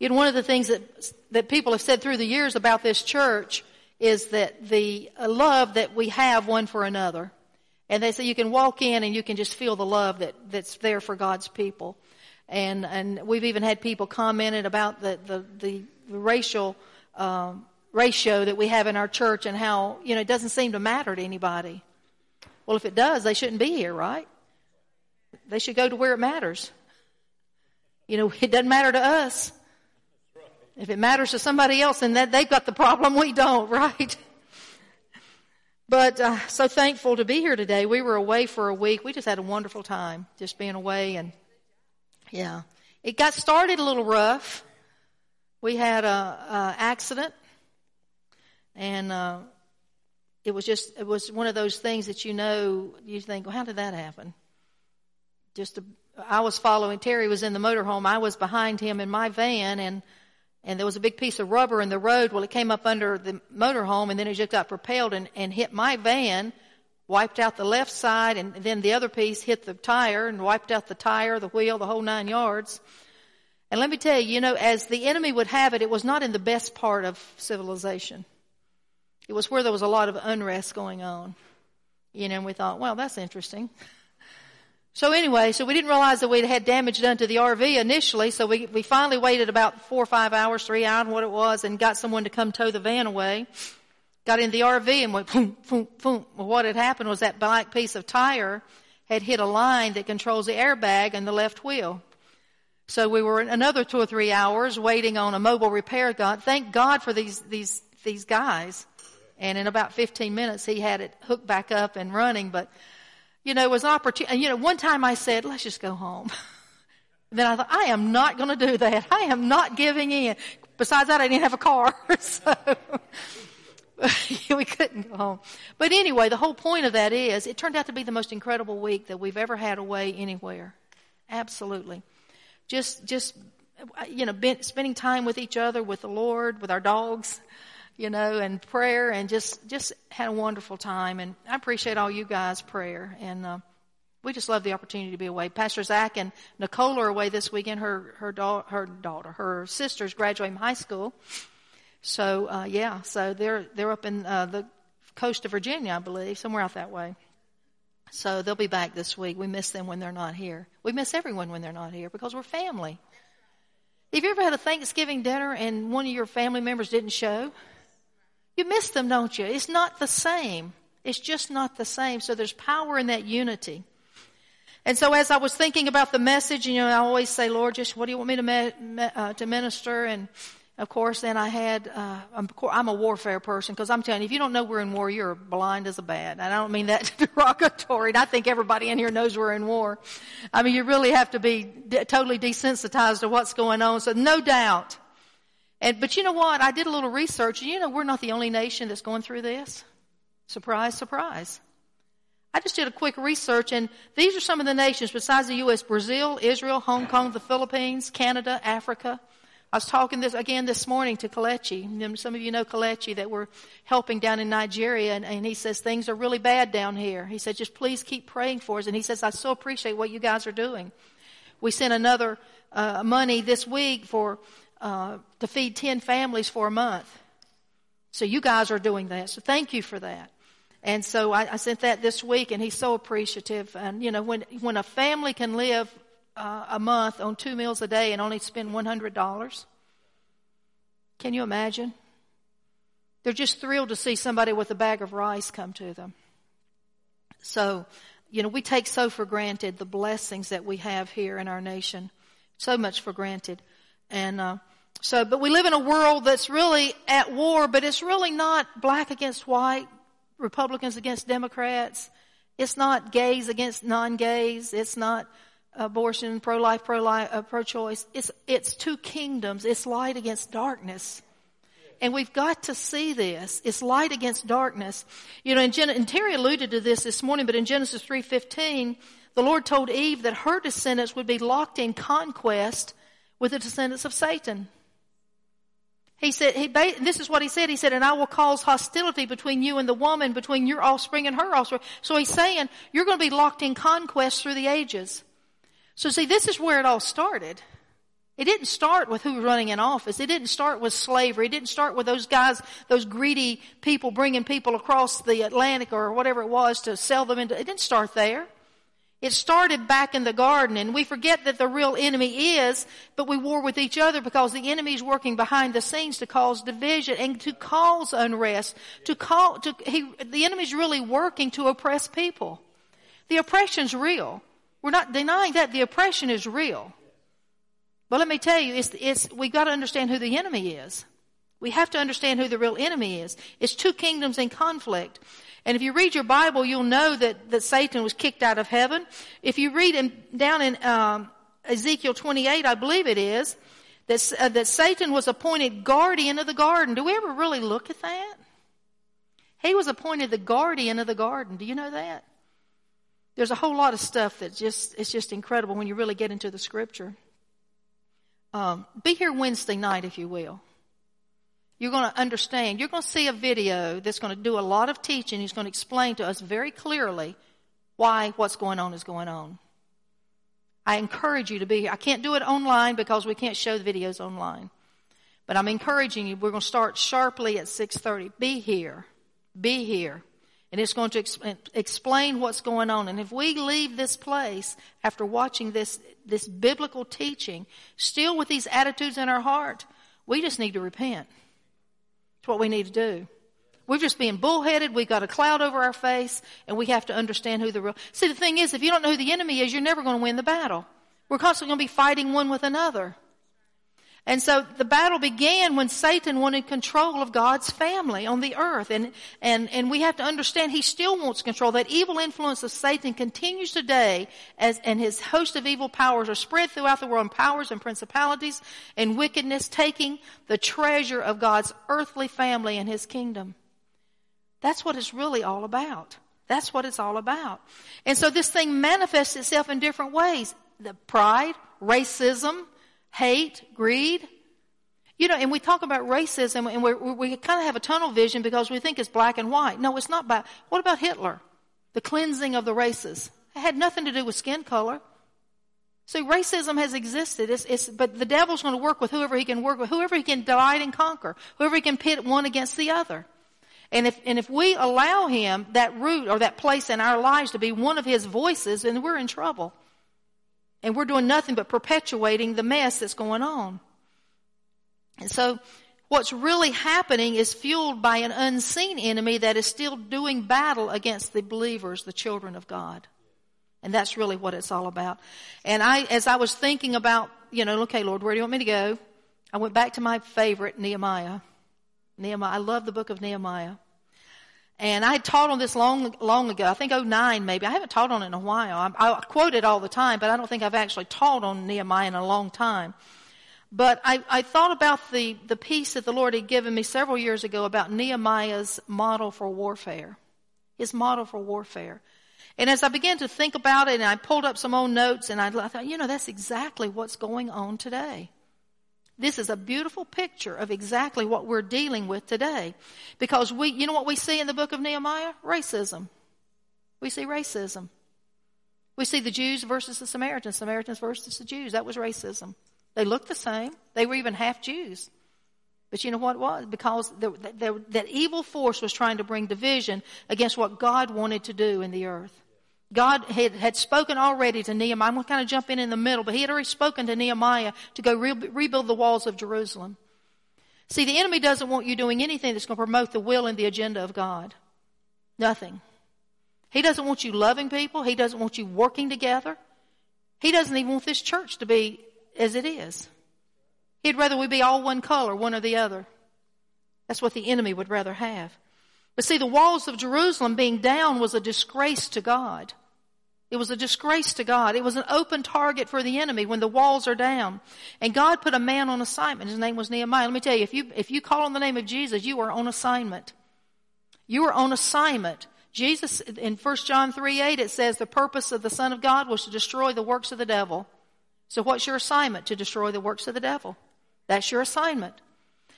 You know, one of the things that, that people have said through the years about this church is that the love that we have one for another. And they say you can walk in and you can just feel the love that, that's there for God's people. And, and we've even had people commented about the, the, the, the racial, um, ratio that we have in our church and how, you know, it doesn't seem to matter to anybody. Well, if it does, they shouldn't be here, right? They should go to where it matters. You know, it doesn't matter to us. If it matters to somebody else, then that they've got the problem, we don't, right? But uh, so thankful to be here today. We were away for a week. We just had a wonderful time, just being away, and yeah, it got started a little rough. We had a, a accident, and uh, it was just it was one of those things that you know you think, well, how did that happen? Just a, I was following Terry was in the motorhome. I was behind him in my van, and and there was a big piece of rubber in the road. Well, it came up under the motorhome, and then it just got propelled and, and hit my van, wiped out the left side, and then the other piece hit the tire and wiped out the tire, the wheel, the whole nine yards. And let me tell you, you know, as the enemy would have it, it was not in the best part of civilization. It was where there was a lot of unrest going on. You know, and we thought, well, that's interesting. So anyway, so we didn't realize that we'd had damage done to the RV initially, so we, we finally waited about four or five hours, three hours, what it was, and got someone to come tow the van away. Got in the RV and went boom, boom, boom. Well, what had happened was that black piece of tire had hit a line that controls the airbag and the left wheel. So we were another two or three hours waiting on a mobile repair guy. Thank God for these, these, these guys. And in about 15 minutes, he had it hooked back up and running. But, you know, was an opportunity. You know, one time I said, let's just go home. then I thought, I am not going to do that. I am not giving in. Besides that, I didn't have a car. so we couldn't go home. But anyway, the whole point of that is it turned out to be the most incredible week that we've ever had away anywhere. Absolutely. Just, just, you know, spending time with each other, with the Lord, with our dogs you know, and prayer and just, just had a wonderful time. And I appreciate all you guys' prayer. And, uh, we just love the opportunity to be away. Pastor Zach and Nicole are away this weekend. Her, her, her daughter, her sister's graduating high school. So, uh, yeah, so they're, they're up in, uh, the coast of Virginia, I believe, somewhere out that way. So they'll be back this week. We miss them when they're not here. We miss everyone when they're not here because we're family. Have you ever had a Thanksgiving dinner and one of your family members didn't show? You miss them, don't you? It's not the same. It's just not the same. So there's power in that unity. And so as I was thinking about the message, you know, I always say, Lord, just what do you want me to, me, uh, to minister? And of course, then I had, uh, I'm, I'm a warfare person because I'm telling you, if you don't know we're in war, you're blind as a bat. And I don't mean that derogatory. And I think everybody in here knows we're in war. I mean, you really have to be totally desensitized to what's going on. So no doubt and, but you know what? I did a little research. and You know, we're not the only nation that's going through this. Surprise, surprise. I just did a quick research and these are some of the nations besides the U.S. Brazil, Israel, Hong Kong, the Philippines, Canada, Africa. I was talking this again this morning to Kelechi. Some of you know Kelechi that we're helping down in Nigeria and, and, he says things are really bad down here. He said just please keep praying for us and he says I so appreciate what you guys are doing. We sent another uh, money this week for uh, to feed 10 families for a month. So you guys are doing that. So thank you for that. And so I, I sent that this week and he's so appreciative. And you know, when, when a family can live uh, a month on two meals a day and only spend $100, can you imagine? They're just thrilled to see somebody with a bag of rice come to them. So, you know, we take so for granted the blessings that we have here in our nation. So much for granted. And, uh, so, but we live in a world that's really at war, but it's really not black against white, Republicans against Democrats. It's not gays against non-gays. It's not abortion, pro-life, pro-life, uh, pro-choice. It's, it's two kingdoms. It's light against darkness. And we've got to see this. It's light against darkness. You know, and, Gen- and Terry alluded to this this morning, but in Genesis 3.15, the Lord told Eve that her descendants would be locked in conquest with the descendants of Satan. He said, he, this is what he said. He said, and I will cause hostility between you and the woman, between your offspring and her offspring. So he's saying, you're going to be locked in conquest through the ages. So see, this is where it all started. It didn't start with who was running in office. It didn't start with slavery. It didn't start with those guys, those greedy people bringing people across the Atlantic or whatever it was to sell them into, it didn't start there. It started back in the garden and we forget that the real enemy is, but we war with each other because the enemy is working behind the scenes to cause division and to cause unrest, to call, to, he, the enemy's really working to oppress people. The oppression's real. We're not denying that. The oppression is real. But let me tell you, it's, it's, we've got to understand who the enemy is. We have to understand who the real enemy is. It's two kingdoms in conflict. And if you read your Bible, you'll know that, that Satan was kicked out of heaven. If you read in, down in um, Ezekiel 28, I believe it is, that, uh, that Satan was appointed guardian of the garden. Do we ever really look at that? He was appointed the guardian of the garden. Do you know that? There's a whole lot of stuff that just, it's just incredible when you really get into the scripture. Um, be here Wednesday night, if you will. You're going to understand. You're going to see a video that's going to do a lot of teaching. He's going to explain to us very clearly why what's going on is going on. I encourage you to be here. I can't do it online because we can't show the videos online. But I'm encouraging you. We're going to start sharply at 6:30. Be here. Be here and it's going to ex- uh, explain what's going on. And if we leave this place after watching this, this biblical teaching, still with these attitudes in our heart, we just need to repent. It's what we need to do. We're just being bullheaded. We've got a cloud over our face and we have to understand who the real, see the thing is, if you don't know who the enemy is, you're never going to win the battle. We're constantly going to be fighting one with another. And so the battle began when Satan wanted control of God's family on the earth. And, and, and we have to understand he still wants control. That evil influence of Satan continues today as, and his host of evil powers are spread throughout the world and powers and principalities and wickedness taking the treasure of God's earthly family and his kingdom. That's what it's really all about. That's what it's all about. And so this thing manifests itself in different ways. The pride, racism, hate, greed. You know, and we talk about racism and we kind of have a tunnel vision because we think it's black and white. No, it's not black. What about Hitler? The cleansing of the races. It had nothing to do with skin color. See, racism has existed. It's, it's, but the devil's going to work with whoever he can work with, whoever he can divide and conquer, whoever he can pit one against the other. And if, and if we allow him that root or that place in our lives to be one of his voices, then we're in trouble. And we're doing nothing but perpetuating the mess that's going on. And so what's really happening is fueled by an unseen enemy that is still doing battle against the believers, the children of God. And that's really what it's all about. And I, as I was thinking about, you know, okay, Lord, where do you want me to go? I went back to my favorite, Nehemiah. Nehemiah. I love the book of Nehemiah. And I had taught on this long, long ago. I think 09 maybe. I haven't taught on it in a while. I, I quote it all the time, but I don't think I've actually taught on Nehemiah in a long time. But I, I thought about the, the piece that the Lord had given me several years ago about Nehemiah's model for warfare. His model for warfare. And as I began to think about it and I pulled up some old notes and I, I thought, you know, that's exactly what's going on today. This is a beautiful picture of exactly what we're dealing with today. Because we, you know what we see in the book of Nehemiah? Racism. We see racism. We see the Jews versus the Samaritans, Samaritans versus the Jews. That was racism. They looked the same. They were even half Jews. But you know what it was? Because the, the, the, that evil force was trying to bring division against what God wanted to do in the earth. God had, had spoken already to Nehemiah. I'm going to kind of jump in in the middle, but he had already spoken to Nehemiah to go re- rebuild the walls of Jerusalem. See, the enemy doesn't want you doing anything that's going to promote the will and the agenda of God. Nothing. He doesn't want you loving people. He doesn't want you working together. He doesn't even want this church to be as it is. He'd rather we be all one color, one or the other. That's what the enemy would rather have. But see, the walls of Jerusalem being down was a disgrace to God. It was a disgrace to God. It was an open target for the enemy when the walls are down. And God put a man on assignment. His name was Nehemiah. Let me tell you, if you, if you call on the name of Jesus, you are on assignment. You are on assignment. Jesus, in 1 John 3, 8, it says the purpose of the Son of God was to destroy the works of the devil. So what's your assignment? To destroy the works of the devil. That's your assignment.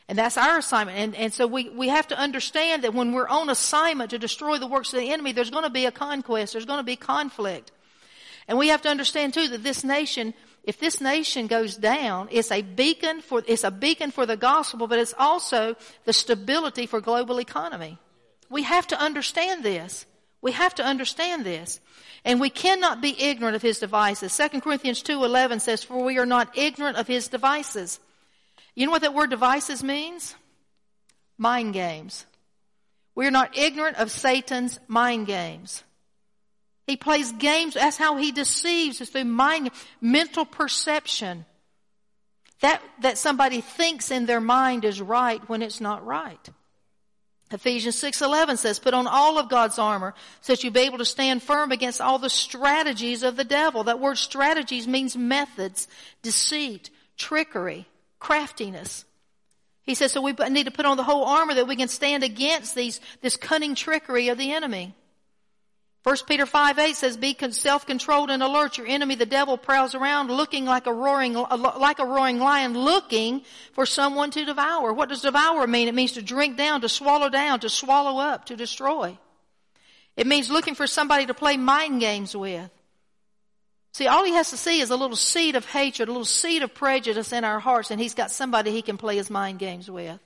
And that's our assignment. And, and so we, we have to understand that when we're on assignment to destroy the works of the enemy, there's going to be a conquest. There's going to be conflict. And we have to understand too that this nation if this nation goes down, it's a beacon for, it's a beacon for the gospel, but it's also the stability for global economy. We have to understand this. We have to understand this. And we cannot be ignorant of his devices. 2 Corinthians 2.11 says, for we are not ignorant of his devices. You know what that word devices means? Mind games. We are not ignorant of Satan's mind games. He plays games. That's how he deceives. It's through mind, mental perception. That, that somebody thinks in their mind is right when it's not right. Ephesians 6:11 says, "Put on all of God's armor so that you'll be able to stand firm against all the strategies of the devil." That word strategies means methods, deceit, trickery, craftiness. He says, so we need to put on the whole armor that we can stand against these, this cunning trickery of the enemy. 1 Peter 5 8 says, be self-controlled and alert. Your enemy, the devil, prowls around looking like a roaring, like a roaring lion, looking for someone to devour. What does devour mean? It means to drink down, to swallow down, to swallow up, to destroy. It means looking for somebody to play mind games with. See, all he has to see is a little seed of hatred, a little seed of prejudice in our hearts, and he's got somebody he can play his mind games with.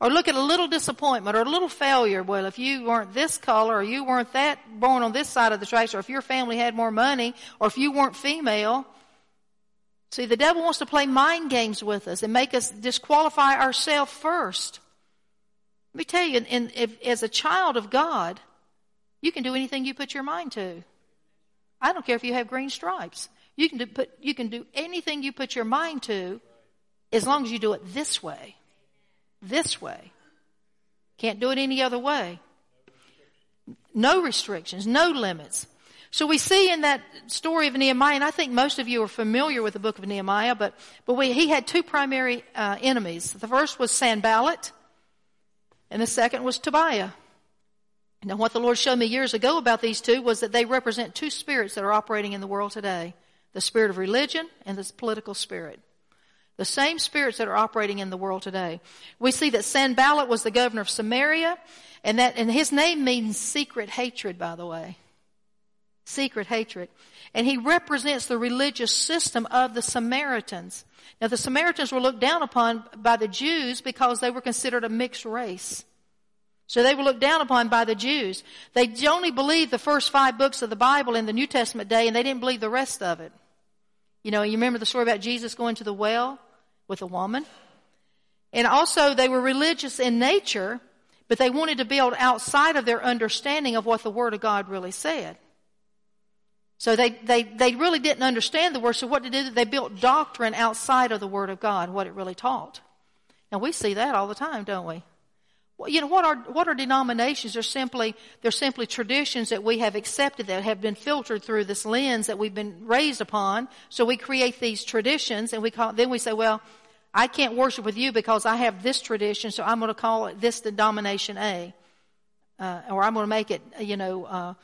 Or look at a little disappointment or a little failure. Well, if you weren't this color or you weren't that born on this side of the tracks or if your family had more money or if you weren't female. See, the devil wants to play mind games with us and make us disqualify ourselves first. Let me tell you, in, if, as a child of God, you can do anything you put your mind to. I don't care if you have green stripes. You can do, put, you can do anything you put your mind to as long as you do it this way this way. Can't do it any other way. No restrictions, no limits. So we see in that story of Nehemiah, and I think most of you are familiar with the book of Nehemiah, but, but we, he had two primary uh, enemies. The first was Sanballat, and the second was Tobiah. Now what the Lord showed me years ago about these two was that they represent two spirits that are operating in the world today. The spirit of religion and the political spirit. The same spirits that are operating in the world today. We see that Sanballat was the governor of Samaria, and that, and his name means secret hatred, by the way. Secret hatred. And he represents the religious system of the Samaritans. Now the Samaritans were looked down upon by the Jews because they were considered a mixed race. So they were looked down upon by the Jews. They only believed the first five books of the Bible in the New Testament day and they didn't believe the rest of it. You know, you remember the story about Jesus going to the well with a woman? And also they were religious in nature, but they wanted to build outside of their understanding of what the Word of God really said. So they, they, they really didn't understand the Word, so what did they do? They built doctrine outside of the Word of God, what it really taught. Now we see that all the time, don't we? You know, what are, what are denominations? They're simply, they're simply traditions that we have accepted that have been filtered through this lens that we've been raised upon. So we create these traditions and we call, then we say, well, I can't worship with you because I have this tradition, so I'm going to call it this denomination A. Uh, or I'm going to make it, you know, uh,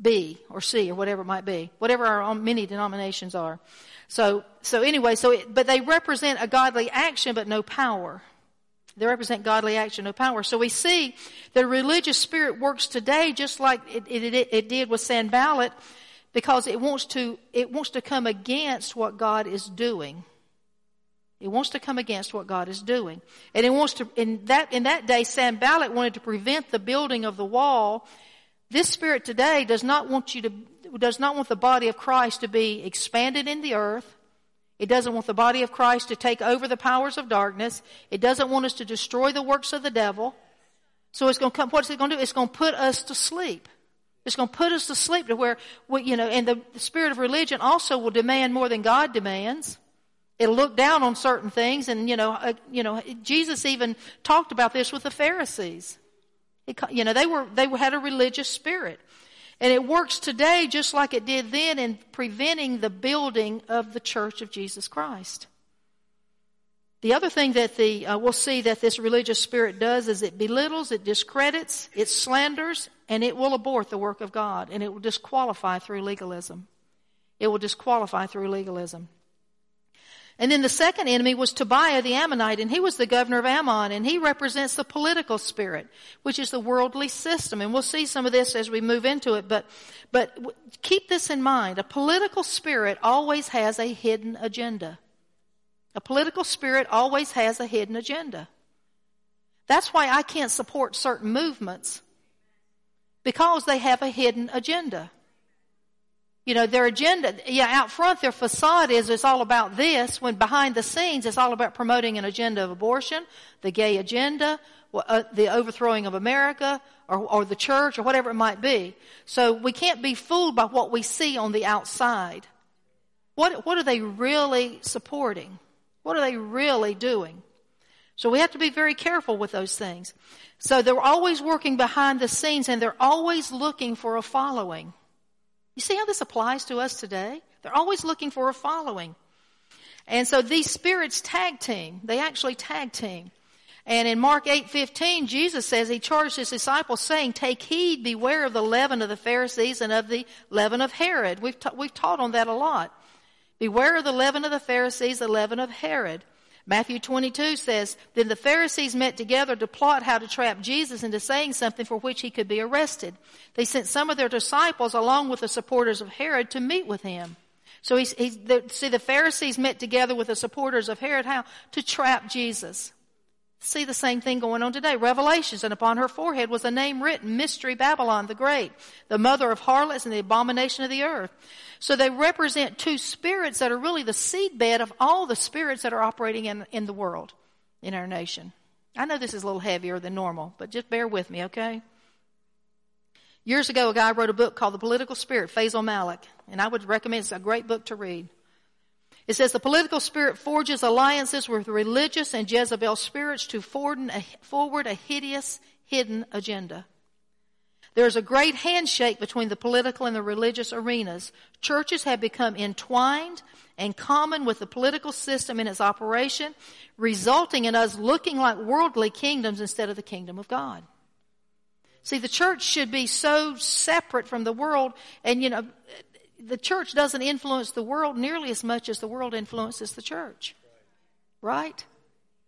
B or C or whatever it might be. Whatever our many denominations are. So, so anyway, so, it, but they represent a godly action but no power. They represent godly action of power. So we see the religious spirit works today just like it, it, it, did with Sanballat because it wants to, it wants to come against what God is doing. It wants to come against what God is doing. And it wants to, in that, in that day, Sanballat wanted to prevent the building of the wall. This spirit today does not want you to, does not want the body of Christ to be expanded in the earth. It doesn't want the body of Christ to take over the powers of darkness. It doesn't want us to destroy the works of the devil. So it's going to come, what's it going to do? It's going to put us to sleep. It's going to put us to sleep to where, we, you know, and the, the spirit of religion also will demand more than God demands. It'll look down on certain things and, you know, uh, you know, Jesus even talked about this with the Pharisees. It, you know, they were, they had a religious spirit. And it works today just like it did then in preventing the building of the church of Jesus Christ. The other thing that the, uh, we'll see that this religious spirit does is it belittles, it discredits, it slanders, and it will abort the work of God, and it will disqualify through legalism. It will disqualify through legalism. And then the second enemy was Tobiah the Ammonite, and he was the governor of Ammon, and he represents the political spirit, which is the worldly system. And we'll see some of this as we move into it, but, but keep this in mind. A political spirit always has a hidden agenda. A political spirit always has a hidden agenda. That's why I can't support certain movements because they have a hidden agenda. You know, their agenda, yeah, out front, their facade is it's all about this, when behind the scenes, it's all about promoting an agenda of abortion, the gay agenda, uh, the overthrowing of America, or, or the church, or whatever it might be. So we can't be fooled by what we see on the outside. What, what are they really supporting? What are they really doing? So we have to be very careful with those things. So they're always working behind the scenes and they're always looking for a following. You see how this applies to us today? They're always looking for a following. And so these spirits tag team. They actually tag team. And in Mark 8:15, Jesus says he charged his disciples saying, "Take heed, beware of the leaven of the Pharisees and of the leaven of Herod." We've ta- we've taught on that a lot. Beware of the leaven of the Pharisees, the leaven of Herod. Matthew 22 says, Then the Pharisees met together to plot how to trap Jesus into saying something for which he could be arrested. They sent some of their disciples along with the supporters of Herod to meet with him. So he's, the, see, the Pharisees met together with the supporters of Herod how? To trap Jesus. See the same thing going on today. Revelations, and upon her forehead was a name written, Mystery Babylon the Great, the mother of harlots and the abomination of the earth. So they represent two spirits that are really the seedbed of all the spirits that are operating in, in the world, in our nation. I know this is a little heavier than normal, but just bear with me, okay? Years ago, a guy wrote a book called The Political Spirit, Faisal Malik, and I would recommend it's a great book to read. It says the political spirit forges alliances with religious and Jezebel spirits to forward a hideous, hidden agenda. There is a great handshake between the political and the religious arenas. Churches have become entwined and common with the political system in its operation, resulting in us looking like worldly kingdoms instead of the kingdom of God. See, the church should be so separate from the world, and you know, the church doesn't influence the world nearly as much as the world influences the church. Right?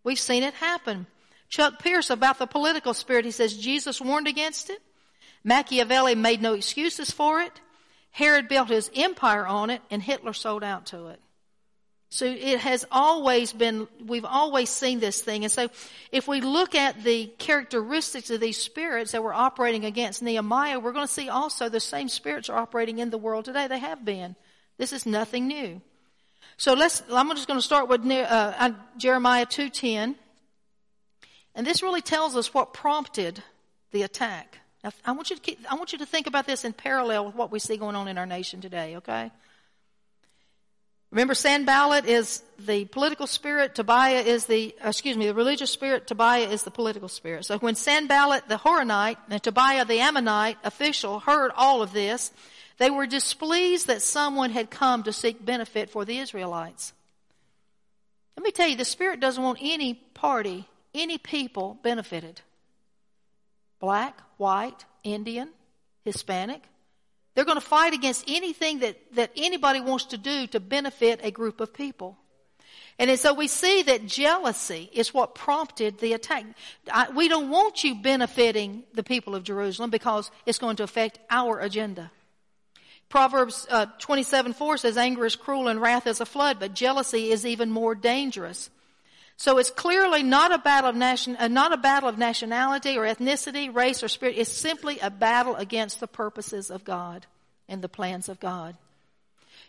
We've seen it happen. Chuck Pierce about the political spirit, he says Jesus warned against it. Machiavelli made no excuses for it. Herod built his empire on it and Hitler sold out to it. So it has always been, we've always seen this thing. And so if we look at the characteristics of these spirits that were operating against Nehemiah, we're going to see also the same spirits are operating in the world today. They have been. This is nothing new. So let's, I'm just going to start with uh, uh Jeremiah 2.10. And this really tells us what prompted the attack. Now, I want you to keep, I want you to think about this in parallel with what we see going on in our nation today, okay? Remember, Sanballat is the political spirit, Tobiah is the, uh, excuse me, the religious spirit, Tobiah is the political spirit. So when Sanballat the Horonite and Tobiah the Ammonite official heard all of this, they were displeased that someone had come to seek benefit for the Israelites. Let me tell you, the Spirit doesn't want any party, any people benefited. Black, white, Indian, Hispanic, they're going to fight against anything that, that anybody wants to do to benefit a group of people. And so we see that jealousy is what prompted the attack. I, we don't want you benefiting the people of Jerusalem because it's going to affect our agenda. Proverbs uh, 27 4 says, Anger is cruel and wrath is a flood, but jealousy is even more dangerous. So it's clearly not a battle of nation, uh, not a battle of nationality or ethnicity, race or spirit. It's simply a battle against the purposes of God and the plans of God.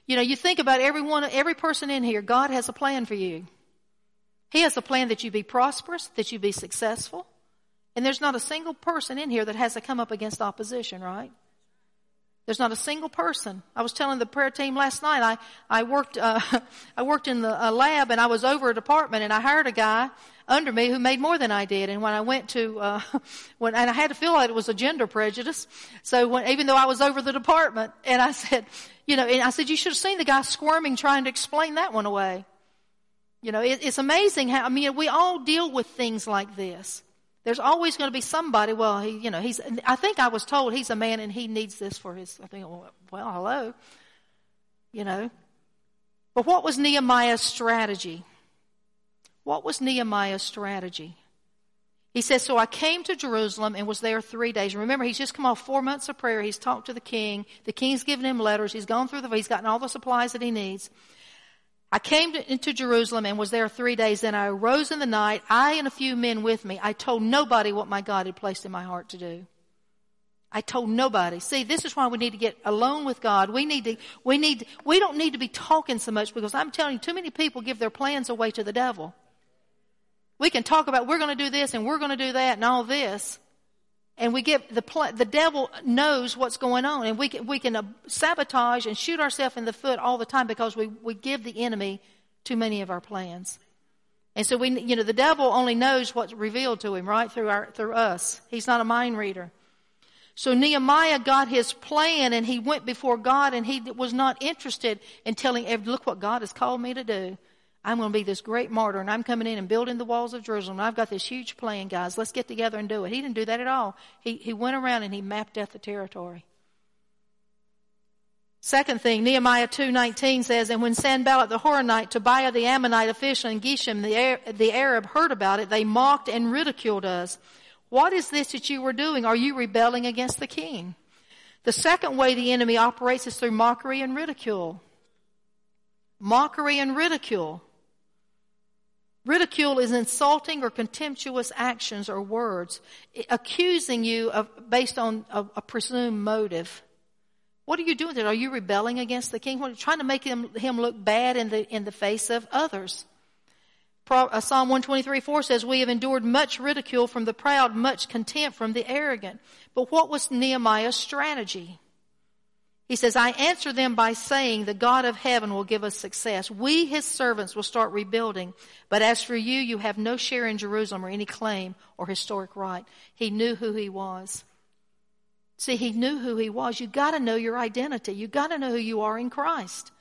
You know, you think about everyone, every person in here, God has a plan for you. He has a plan that you be prosperous, that you be successful. And there's not a single person in here that has to come up against opposition, right? There's not a single person. I was telling the prayer team last night. I I worked uh, I worked in the uh, lab and I was over a department and I hired a guy under me who made more than I did. And when I went to uh, when and I had to feel like it was a gender prejudice. So when, even though I was over the department, and I said, you know, and I said you should have seen the guy squirming trying to explain that one away. You know, it, it's amazing how I mean we all deal with things like this. There's always going to be somebody, well, he, you know, he's, I think I was told he's a man and he needs this for his, I think, well, hello. You know, But what was Nehemiah's strategy? What was Nehemiah's strategy? He says, So I came to Jerusalem and was there three days. Remember, he's just come off four months of prayer. He's talked to the king. The king's given him letters. He's gone through the, he's gotten all the supplies that he needs. I came to, into Jerusalem and was there three days. Then I arose in the night, I and a few men with me. I told nobody what my God had placed in my heart to do. I told nobody. See, this is why we need to get alone with God. We need to, we need, we don't need to be talking so much because I'm telling you, too many people give their plans away to the devil. We can talk about we're going to do this and we're going to do that and all this. And we get the the devil knows what's going on, and we can we can uh, sabotage and shoot ourselves in the foot all the time because we we give the enemy too many of our plans. And so we, you know, the devil only knows what's revealed to him, right? Through our, through us. He's not a mind reader. So Nehemiah got his plan and he went before God and he was not interested in telling, look what God has called me to do. I'm going to be this great martyr and I'm coming in and building the walls of Jerusalem. I've got this huge plan, guys. Let's get together and do it. He didn't do that at all. He, he went around and he mapped out the territory. Second thing, Nehemiah 2.19 says, And when Sanballat the Horonite, Tobiah the Ammonite official, and Geshem the, the Arab heard about it, they mocked and ridiculed us. What is this that you were doing? Are you rebelling against the king? The second way the enemy operates is through mockery and ridicule. Mockery and ridicule. Ridicule is insulting or contemptuous actions or words, accusing you of, based on a, a presumed motive. What are you doing there? Are you rebelling against the king? What, are you trying to make him, him look bad in the, in the face of others? Pro, uh, Psalm 123 4 says, We have endured much ridicule from the proud, much contempt from the arrogant. But what was Nehemiah's strategy? He says, I answer them by saying, the God of heaven will give us success. We, his servants, will start rebuilding. But as for you, you have no share in Jerusalem or any claim or historic right. He knew who he was. See, he knew who he was. You gotta know your identity. You gotta know who you are in Christ.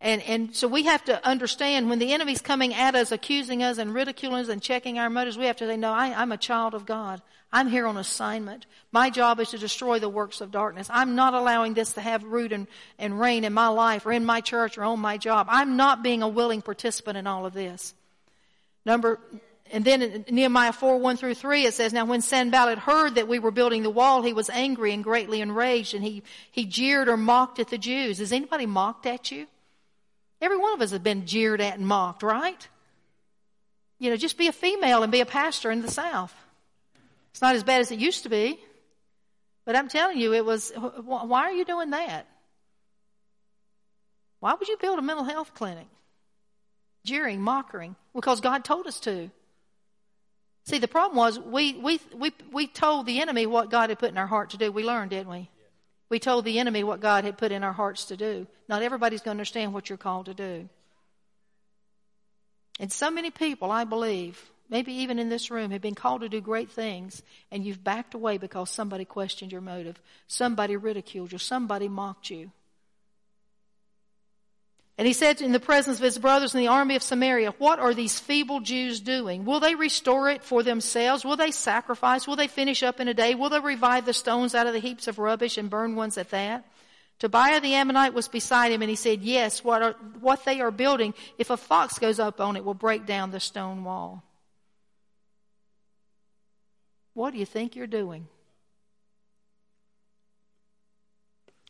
And, and so we have to understand when the enemy's coming at us, accusing us and ridiculing us and checking our motives, we have to say, no, I, I'm a child of God. I'm here on assignment. My job is to destroy the works of darkness. I'm not allowing this to have root and, and reign in my life or in my church or on my job. I'm not being a willing participant in all of this. Number, and then in Nehemiah 4, 1 through 3, it says, Now when Sanballat heard that we were building the wall, he was angry and greatly enraged, and he, he jeered or mocked at the Jews. Has anybody mocked at you? Every one of us has been jeered at and mocked, right? You know, just be a female and be a pastor in the South. It's not as bad as it used to be. But I'm telling you, it was, why are you doing that? Why would you build a mental health clinic? Jeering, mocking, because God told us to. See, the problem was we, we, we, we told the enemy what God had put in our heart to do. We learned, didn't we? We told the enemy what God had put in our hearts to do. Not everybody's going to understand what you're called to do. And so many people, I believe, maybe even in this room, have been called to do great things, and you've backed away because somebody questioned your motive, somebody ridiculed you, somebody mocked you. And he said in the presence of his brothers in the army of Samaria, What are these feeble Jews doing? Will they restore it for themselves? Will they sacrifice? Will they finish up in a day? Will they revive the stones out of the heaps of rubbish and burn ones at that? Tobiah the Ammonite was beside him and he said, Yes, what, are, what they are building, if a fox goes up on it, will break down the stone wall. What do you think you're doing?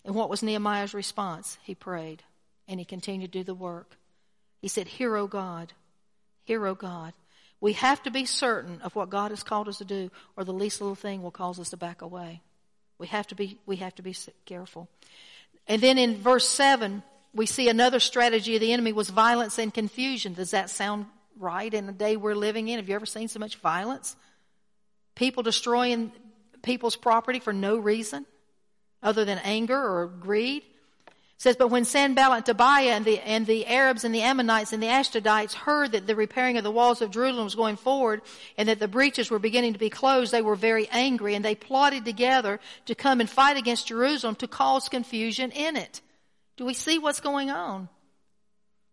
And what was Nehemiah's response? He prayed and he continued to do the work. He said, Hear, O God, hear, O God. We have to be certain of what God has called us to do, or the least little thing will cause us to back away. We have to be, we have to be careful. And then in verse 7, we see another strategy of the enemy was violence and confusion. Does that sound right in the day we're living in? Have you ever seen so much violence? People destroying people's property for no reason other than anger or greed says, But when Sanballat Tobiah and the, and the Arabs and the Ammonites and the Ashdodites heard that the repairing of the walls of Jerusalem was going forward and that the breaches were beginning to be closed, they were very angry and they plotted together to come and fight against Jerusalem to cause confusion in it. Do we see what's going on?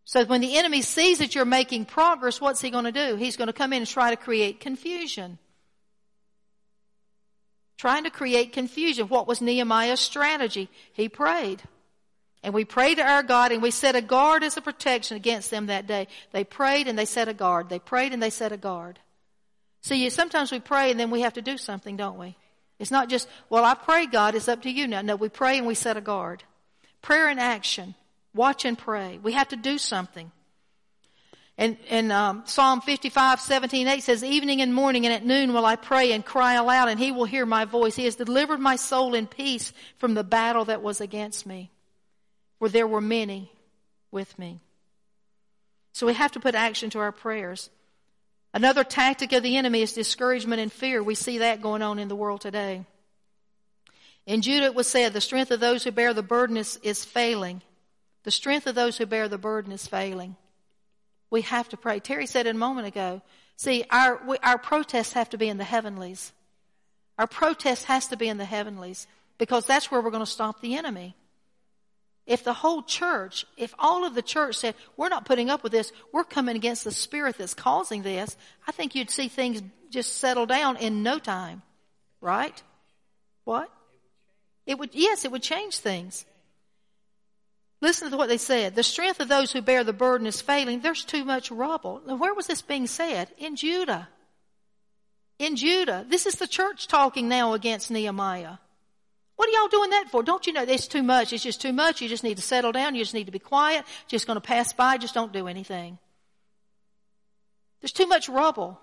So when the enemy sees that you're making progress, what's he going to do? He's going to come in and try to create confusion. Trying to create confusion. What was Nehemiah's strategy? He prayed. And we prayed to our God and we set a guard as a protection against them that day. They prayed and they set a guard. They prayed and they set a guard. See, sometimes we pray and then we have to do something, don't we? It's not just, well, I pray, God, it's up to you now. No, we pray and we set a guard. Prayer and action. Watch and pray. We have to do something. And, and um, Psalm 55, 17, 8 says, Evening and morning and at noon will I pray and cry aloud, and he will hear my voice. He has delivered my soul in peace from the battle that was against me, for there were many with me. So we have to put action to our prayers. Another tactic of the enemy is discouragement and fear. We see that going on in the world today. In Judah it was said, The strength of those who bear the burden is, is failing. The strength of those who bear the burden is failing. We have to pray. Terry said it a moment ago. See, our, we, our protests have to be in the heavenlies. Our protest has to be in the heavenlies because that's where we're going to stop the enemy. If the whole church, if all of the church said, we're not putting up with this, we're coming against the spirit that's causing this, I think you'd see things just settle down in no time. Right? What? It would, yes, it would change things. Listen to what they said. The strength of those who bear the burden is failing. There's too much rubble. Now, where was this being said? In Judah. In Judah. This is the church talking now against Nehemiah. What are y'all doing that for? Don't you know it's too much? It's just too much. You just need to settle down. You just need to be quiet. Just going to pass by. Just don't do anything. There's too much rubble.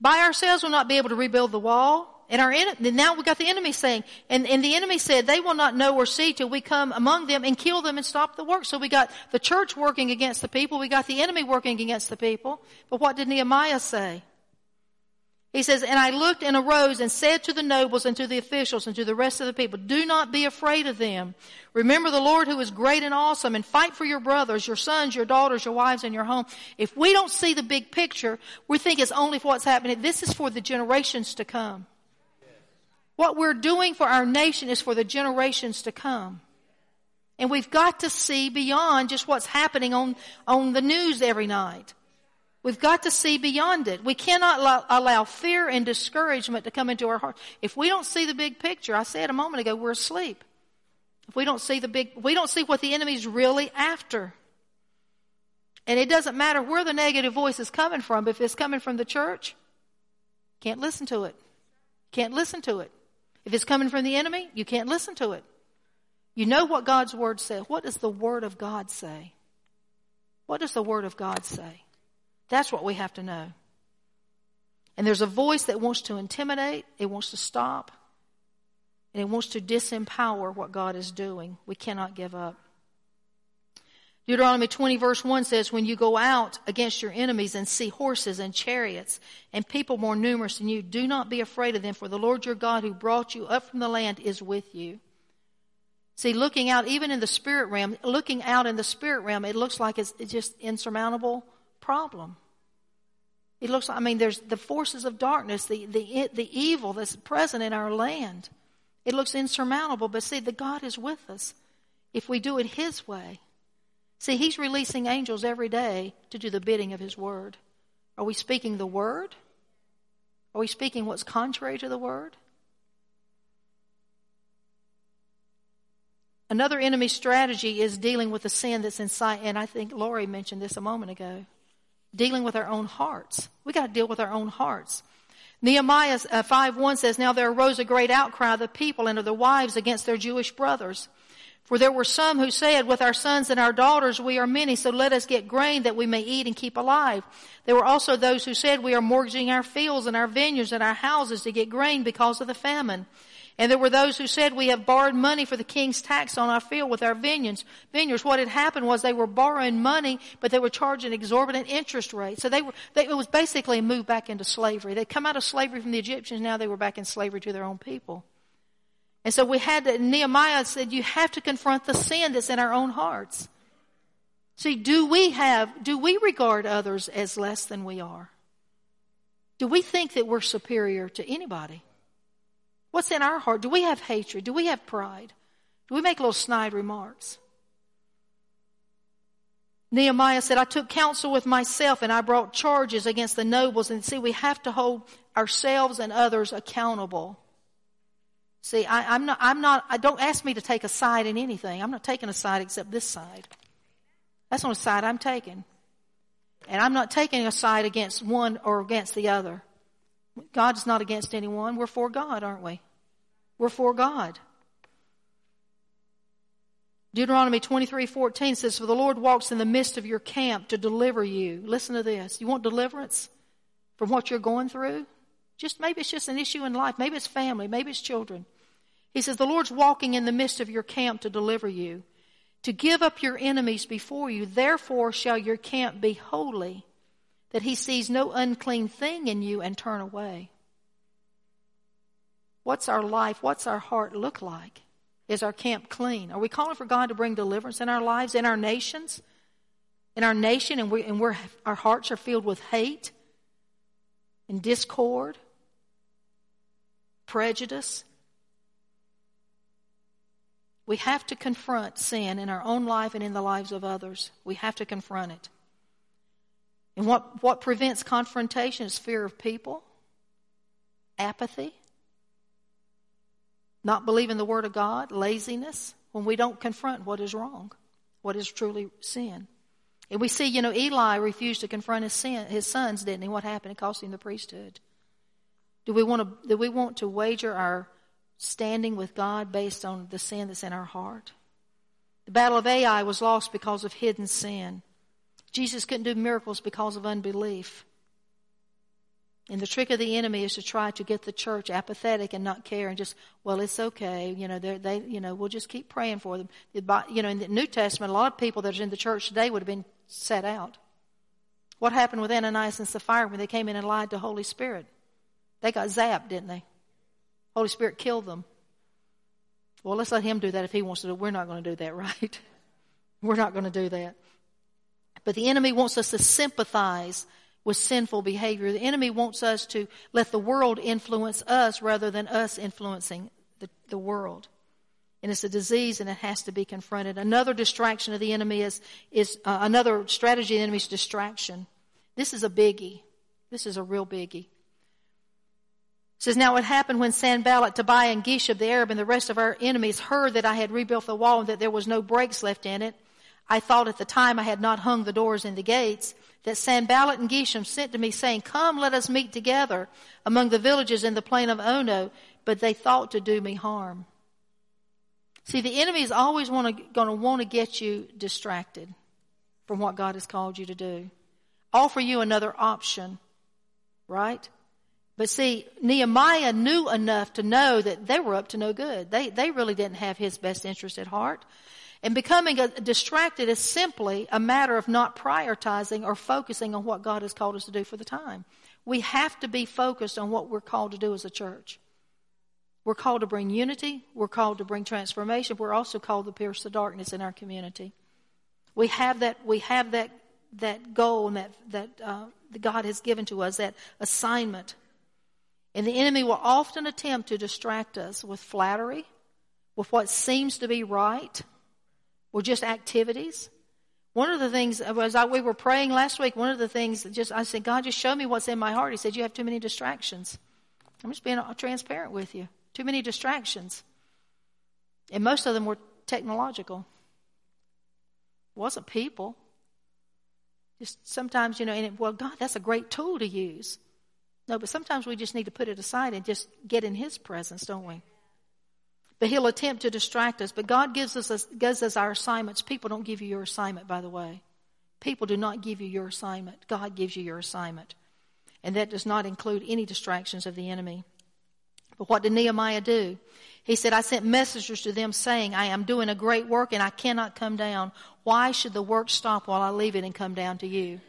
By ourselves, we'll not be able to rebuild the wall. And our now we got the enemy saying, and, and the enemy said, they will not know or see till we come among them and kill them and stop the work. So we got the church working against the people. We got the enemy working against the people. But what did Nehemiah say? He says, And I looked and arose and said to the nobles and to the officials and to the rest of the people, Do not be afraid of them. Remember the Lord who is great and awesome and fight for your brothers, your sons, your daughters, your wives, and your home. If we don't see the big picture, we think it's only for what's happening. This is for the generations to come. What we're doing for our nation is for the generations to come. And we've got to see beyond just what's happening on, on the news every night. We've got to see beyond it. We cannot allow, allow fear and discouragement to come into our heart. If we don't see the big picture, I said a moment ago, we're asleep. If we don't see the big, we don't see what the enemy's really after. And it doesn't matter where the negative voice is coming from. If it's coming from the church, can't listen to it. Can't listen to it. If it's coming from the enemy, you can't listen to it. You know what God's Word says. What does the Word of God say? What does the Word of God say? That's what we have to know. And there's a voice that wants to intimidate, it wants to stop, and it wants to disempower what God is doing. We cannot give up. Deuteronomy 20 verse 1 says, When you go out against your enemies and see horses and chariots and people more numerous than you, do not be afraid of them, for the Lord your God who brought you up from the land is with you. See, looking out, even in the spirit realm, looking out in the spirit realm, it looks like it's, just insurmountable problem. It looks like, I mean, there's the forces of darkness, the, the, the evil that's present in our land. It looks insurmountable, but see, the God is with us if we do it His way. See, He's releasing angels every day to do the bidding of His word. Are we speaking the word? Are we speaking what's contrary to the word? Another enemy strategy is dealing with the sin that's inside, and I think Lori mentioned this a moment ago. Dealing with our own hearts. We got to deal with our own hearts. Nehemiah uh, 5 1 says, Now there arose a great outcry of the people and of the wives against their Jewish brothers. For there were some who said, with our sons and our daughters we are many, so let us get grain that we may eat and keep alive. There were also those who said, we are mortgaging our fields and our vineyards and our houses to get grain because of the famine. And there were those who said, we have borrowed money for the king's tax on our field with our vineyards. Vineyards. What had happened was they were borrowing money, but they were charging exorbitant interest rates. So they were, they, it was basically a move back into slavery. They'd come out of slavery from the Egyptians, now they were back in slavery to their own people. And so we had to, Nehemiah said, you have to confront the sin that's in our own hearts. See, do we have, do we regard others as less than we are? Do we think that we're superior to anybody? What's in our heart? Do we have hatred? Do we have pride? Do we make little snide remarks? Nehemiah said, I took counsel with myself and I brought charges against the nobles. And see, we have to hold ourselves and others accountable. See, I, am not, I'm not, I don't ask me to take a side in anything. I'm not taking a side except this side. That's the only side I'm taking. And I'm not taking a side against one or against the other. God's not against anyone. We're for God, aren't we? We're for God. Deuteronomy 23:14 says, "For the Lord walks in the midst of your camp to deliver you." Listen to this. You want deliverance from what you're going through? Just maybe it's just an issue in life. Maybe it's family. Maybe it's children. He says, "The Lord's walking in the midst of your camp to deliver you, to give up your enemies before you. Therefore shall your camp be holy, that he sees no unclean thing in you and turn away." What's our life? What's our heart look like? Is our camp clean? Are we calling for God to bring deliverance in our lives, in our nations? In our nation, and, we, and we're, our hearts are filled with hate and discord, prejudice. We have to confront sin in our own life and in the lives of others. We have to confront it. And what, what prevents confrontation is fear of people, apathy, not believing the Word of God, laziness, when we don't confront what is wrong, what is truly sin. And we see, you know, Eli refused to confront his sin, his sons, didn't he? What happened? It cost him the priesthood. Do we want to, do we want to wager our standing with God based on the sin that's in our heart? The battle of Ai was lost because of hidden sin. Jesus couldn't do miracles because of unbelief. And the trick of the enemy is to try to get the church apathetic and not care and just, well, it's okay. You know, they, you know, we'll just keep praying for them. You know, in the New Testament, a lot of people that are in the church today would have been set out. What happened with Ananias and Sapphira when they came in and lied to the Holy Spirit? They got zapped, didn't they? Holy Spirit killed them. Well, let's let him do that if he wants to do it. We're not going to do that, right? We're not going to do that. But the enemy wants us to sympathize with sinful behavior. The enemy wants us to let the world influence us rather than us influencing the, the world. And it's a disease and it has to be confronted. Another distraction of the enemy is, is uh, another strategy of the enemy is distraction. This is a biggie. This is a real biggie. Says, Now it happened when Sanballat, Tobiah, and Geshem the Arab and the rest of our enemies heard that I had rebuilt the wall and that there was no breaks left in it. I thought at the time I had not hung the doors and the gates that Sanballat and Geshem sent to me saying, Come, let us meet together among the villages in the plain of Ono, but they thought to do me harm. See, the enemy is always going to want to get you distracted from what God has called you to do. Offer you another option, right? But see, Nehemiah knew enough to know that they were up to no good. They, they really didn't have his best interest at heart. And becoming a, distracted is simply a matter of not prioritizing or focusing on what God has called us to do for the time. We have to be focused on what we're called to do as a church. We're called to bring unity. We're called to bring transformation. We're also called to pierce the darkness in our community. We have that. We have that that goal and that that, uh, that God has given to us that assignment. And the enemy will often attempt to distract us with flattery, with what seems to be right, or just activities. One of the things, as I, we were praying last week, one of the things, just I said, God, just show me what's in my heart. He said, You have too many distractions. I'm just being transparent with you. Too many distractions. And most of them were technological. It wasn't people. Just sometimes, you know, and it, well, God, that's a great tool to use. No, but sometimes we just need to put it aside and just get in His presence, don't we? But he'll attempt to distract us. But God gives us, gives us our assignments. People don't give you your assignment, by the way. People do not give you your assignment. God gives you your assignment. And that does not include any distractions of the enemy. But what did Nehemiah do? He said, I sent messengers to them saying, I am doing a great work and I cannot come down. Why should the work stop while I leave it and come down to you?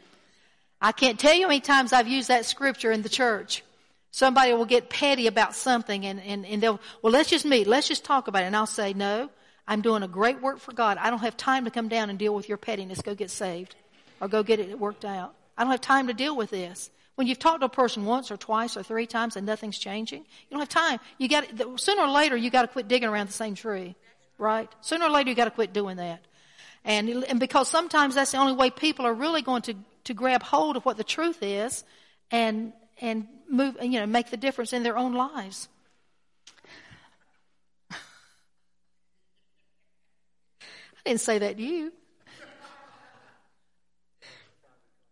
I can't tell you how many times I've used that scripture in the church. Somebody will get petty about something and, and, and they'll, well, let's just meet. Let's just talk about it. And I'll say, no, I'm doing a great work for God. I don't have time to come down and deal with your pettiness. Go get saved or go get it worked out. I don't have time to deal with this. When you've talked to a person once or twice or three times and nothing's changing, you don't have time. You got sooner or later you got to quit digging around the same tree, right? Sooner or later you got to quit doing that. And, and because sometimes that's the only way people are really going to, to grab hold of what the truth is and and move you know make the difference in their own lives. I didn't say that to you.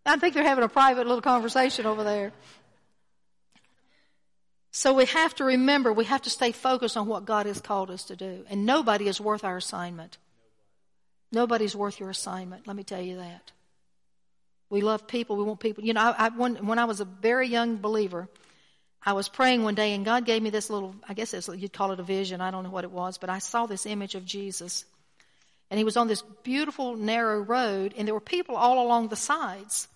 I think they're having a private little conversation over there. So we have to remember we have to stay focused on what god has called us to do. And nobody is worth our assignment. Nobody's worth your assignment let me tell you that. We love people. We want people. You know, I, I, when, when I was a very young believer, I was praying one day and God gave me this little, I guess you'd call it a vision. I don't know what it was, but I saw this image of Jesus. And he was on this beautiful narrow road and there were people all along the sides.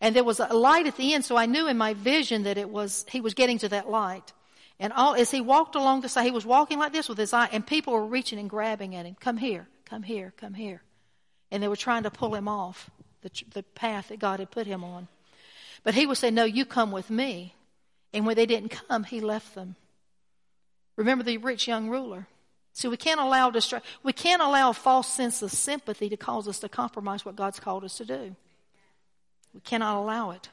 And there was a light at the end, so I knew in my vision that it was, he was getting to that light. And all, as he walked along the side, he was walking like this with his eye, and people were reaching and grabbing at him. Come here, come here, come here. And they were trying to pull him off the, the path that God had put him on. But he would say, no, you come with me. And when they didn't come, he left them. Remember the rich young ruler. See, we can't allow distra- we can't allow a false sense of sympathy to cause us to compromise what God's called us to do. We cannot allow it.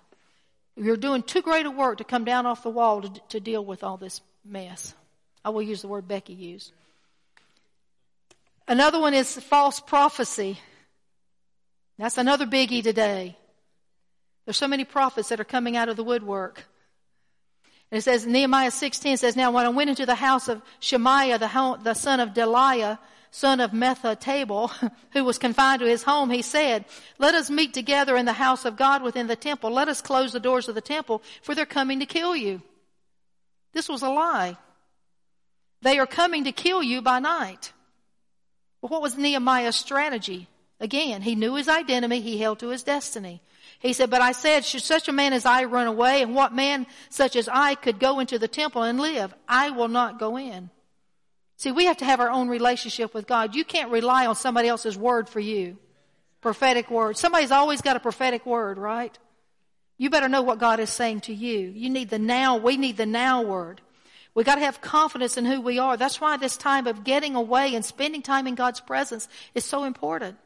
You're doing too great a work to come down off the wall to, to deal with all this mess. I will use the word Becky used. Another one is false prophecy. That's another biggie today. There's so many prophets that are coming out of the woodwork. And it says, Nehemiah 16 says, Now when I went into the house of Shemaiah, the, the son of Delaiah, son of Mehetabel, who was confined to his home, he said, Let us meet together in the house of God within the temple. Let us close the doors of the temple, for they're coming to kill you. This was a lie. They are coming to kill you by night. Well, what was Nehemiah's strategy? Again, he knew his identity, he held to his destiny. He said, But I said, Should such a man as I run away, and what man such as I could go into the temple and live? I will not go in. See, we have to have our own relationship with God. You can't rely on somebody else's word for you. Prophetic word. Somebody's always got a prophetic word, right? You better know what God is saying to you. You need the now, we need the now word. We got to have confidence in who we are. That's why this time of getting away and spending time in God's presence is so important.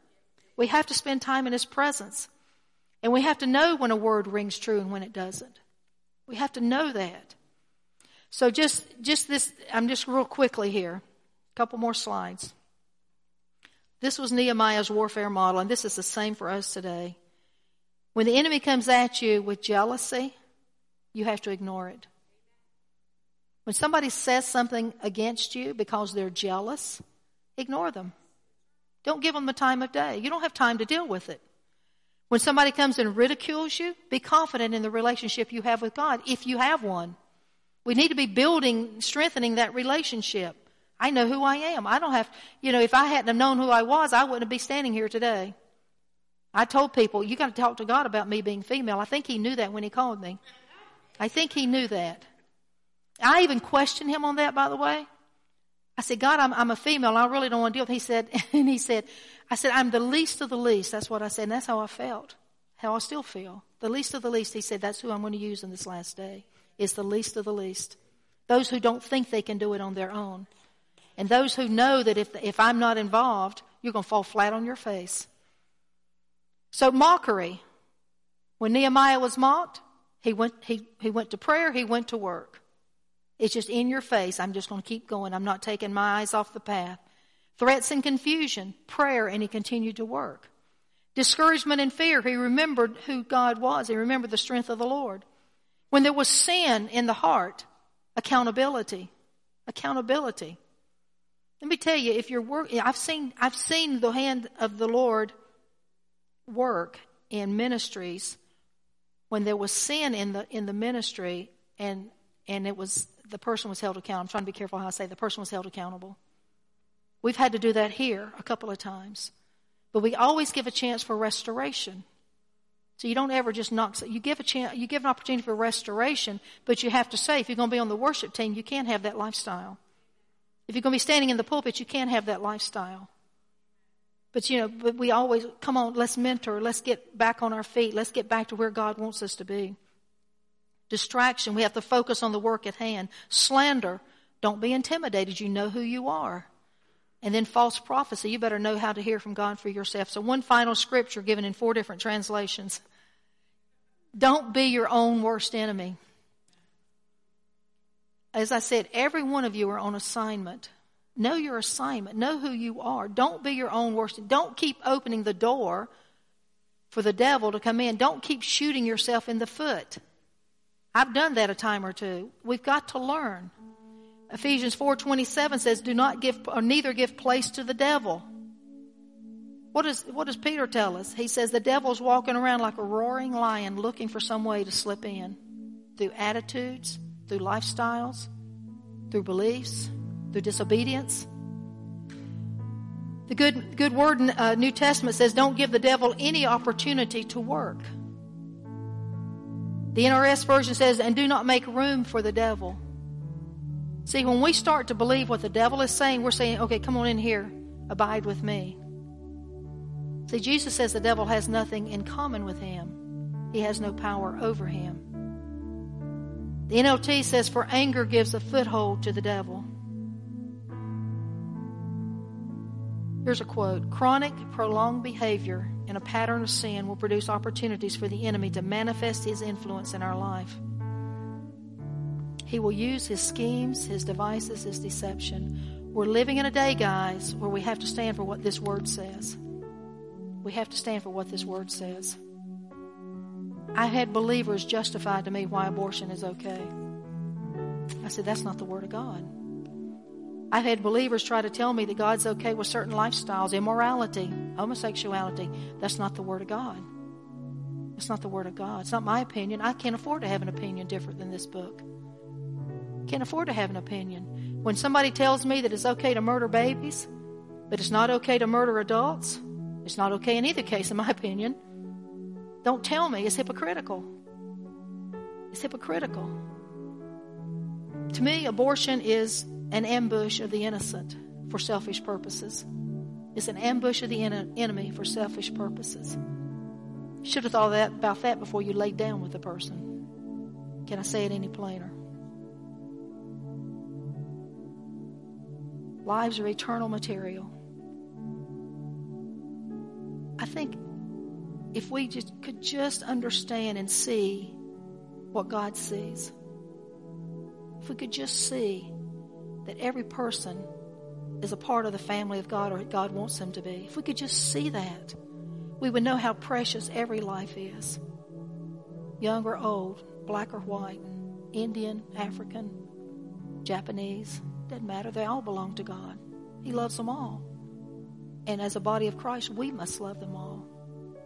We have to spend time in His presence. And we have to know when a word rings true and when it doesn't. We have to know that. So just, just this, I'm just real quickly here. A couple more slides. This was Nehemiah's warfare model, and this is the same for us today. When the enemy comes at you with jealousy, you have to ignore it. When somebody says something against you because they're jealous, ignore them. Don't give them the time of day. You don't have time to deal with it. When somebody comes and ridicules you, be confident in the relationship you have with God, if you have one. We need to be building, strengthening that relationship. I know who I am. I don't have, you know, if I hadn't have known who I was, I wouldn't be standing here today. I told people, you got to talk to God about me being female. I think he knew that when he called me. I think he knew that. I even questioned him on that, by the way. I said, God, I'm, I'm a female. I really don't want to deal with. He said, and he said, I said, I'm the least of the least. That's what I said. And that's how I felt. How I still feel. The least of the least. He said, that's who I'm going to use in this last day is the least of the least. Those who don't think they can do it on their own. And those who know that if, if I'm not involved, you're going to fall flat on your face. So mockery. When Nehemiah was mocked, he went, he, he went to prayer, he went to work. It's just in your face. I'm just going to keep going. I'm not taking my eyes off the path. Threats and confusion, prayer, and he continued to work. Discouragement and fear, he remembered who God was. He remembered the strength of the Lord. When there was sin in the heart, accountability. Accountability. Let me tell you, if you're working, I've seen, I've seen the hand of the Lord work in ministries when there was sin in the, in the ministry and, and it was, the person was held accountable. I'm trying to be careful how I say the person was held accountable. We've had to do that here a couple of times. But we always give a chance for restoration. So you don't ever just knock, you give a chance, you give an opportunity for restoration, but you have to say, if you're going to be on the worship team, you can't have that lifestyle. If you're going to be standing in the pulpit, you can't have that lifestyle. But you know, but we always, come on, let's mentor, let's get back on our feet, let's get back to where God wants us to be. Distraction, we have to focus on the work at hand. Slander, don't be intimidated, you know who you are. And then false prophecy, you better know how to hear from God for yourself. So one final scripture given in four different translations. Don't be your own worst enemy. As I said, every one of you are on assignment Know your assignment. Know who you are. Don't be your own worst. Don't keep opening the door for the devil to come in. Don't keep shooting yourself in the foot. I've done that a time or two. We've got to learn. Ephesians 4:27 says, "Do not give or neither give place to the devil." What does what does Peter tell us? He says the devil's walking around like a roaring lion looking for some way to slip in through attitudes, through lifestyles, through beliefs, through disobedience. The good, good word in uh, New Testament says, don't give the devil any opportunity to work. The NRS version says, and do not make room for the devil. See, when we start to believe what the devil is saying, we're saying, okay, come on in here, abide with me. See, Jesus says the devil has nothing in common with him, he has no power over him. The NLT says, for anger gives a foothold to the devil. Here's a quote Chronic, prolonged behavior in a pattern of sin will produce opportunities for the enemy to manifest his influence in our life. He will use his schemes, his devices, his deception. We're living in a day, guys, where we have to stand for what this word says. We have to stand for what this word says. I had believers justify to me why abortion is okay. I said, that's not the word of God. I've had believers try to tell me that God's okay with certain lifestyles, immorality, homosexuality. That's not the Word of God. It's not the Word of God. It's not my opinion. I can't afford to have an opinion different than this book. Can't afford to have an opinion. When somebody tells me that it's okay to murder babies, but it's not okay to murder adults, it's not okay in either case, in my opinion. Don't tell me it's hypocritical. It's hypocritical. To me, abortion is an ambush of the innocent for selfish purposes. It's an ambush of the en- enemy for selfish purposes. Should have thought that, about that before you laid down with the person. Can I say it any plainer? Lives are eternal material. I think if we just could just understand and see what God sees, if we could just see that every person is a part of the family of God or God wants them to be. If we could just see that, we would know how precious every life is. Young or old, black or white, Indian, African, Japanese, doesn't matter. They all belong to God. He loves them all. And as a body of Christ, we must love them all.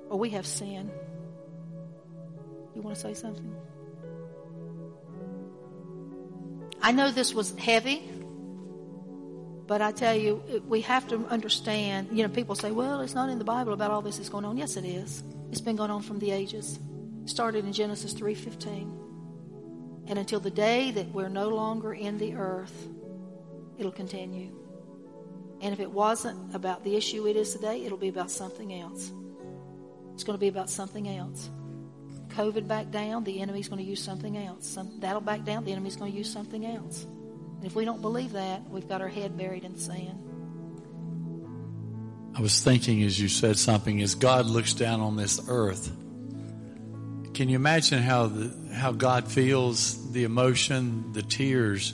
Or we have sin. You want to say something? I know this was heavy. But I tell you, we have to understand, you know, people say, well, it's not in the Bible about all this that's going on. Yes, it is. It's been going on from the ages. It started in Genesis 3.15. And until the day that we're no longer in the earth, it'll continue. And if it wasn't about the issue it is today, it'll be about something else. It's going to be about something else. COVID back down, the enemy's going to use something else. Some, that'll back down, the enemy's going to use something else. And if we don't believe that, we've got our head buried in sand. I was thinking as you said something, as God looks down on this earth, can you imagine how the, how God feels the emotion, the tears,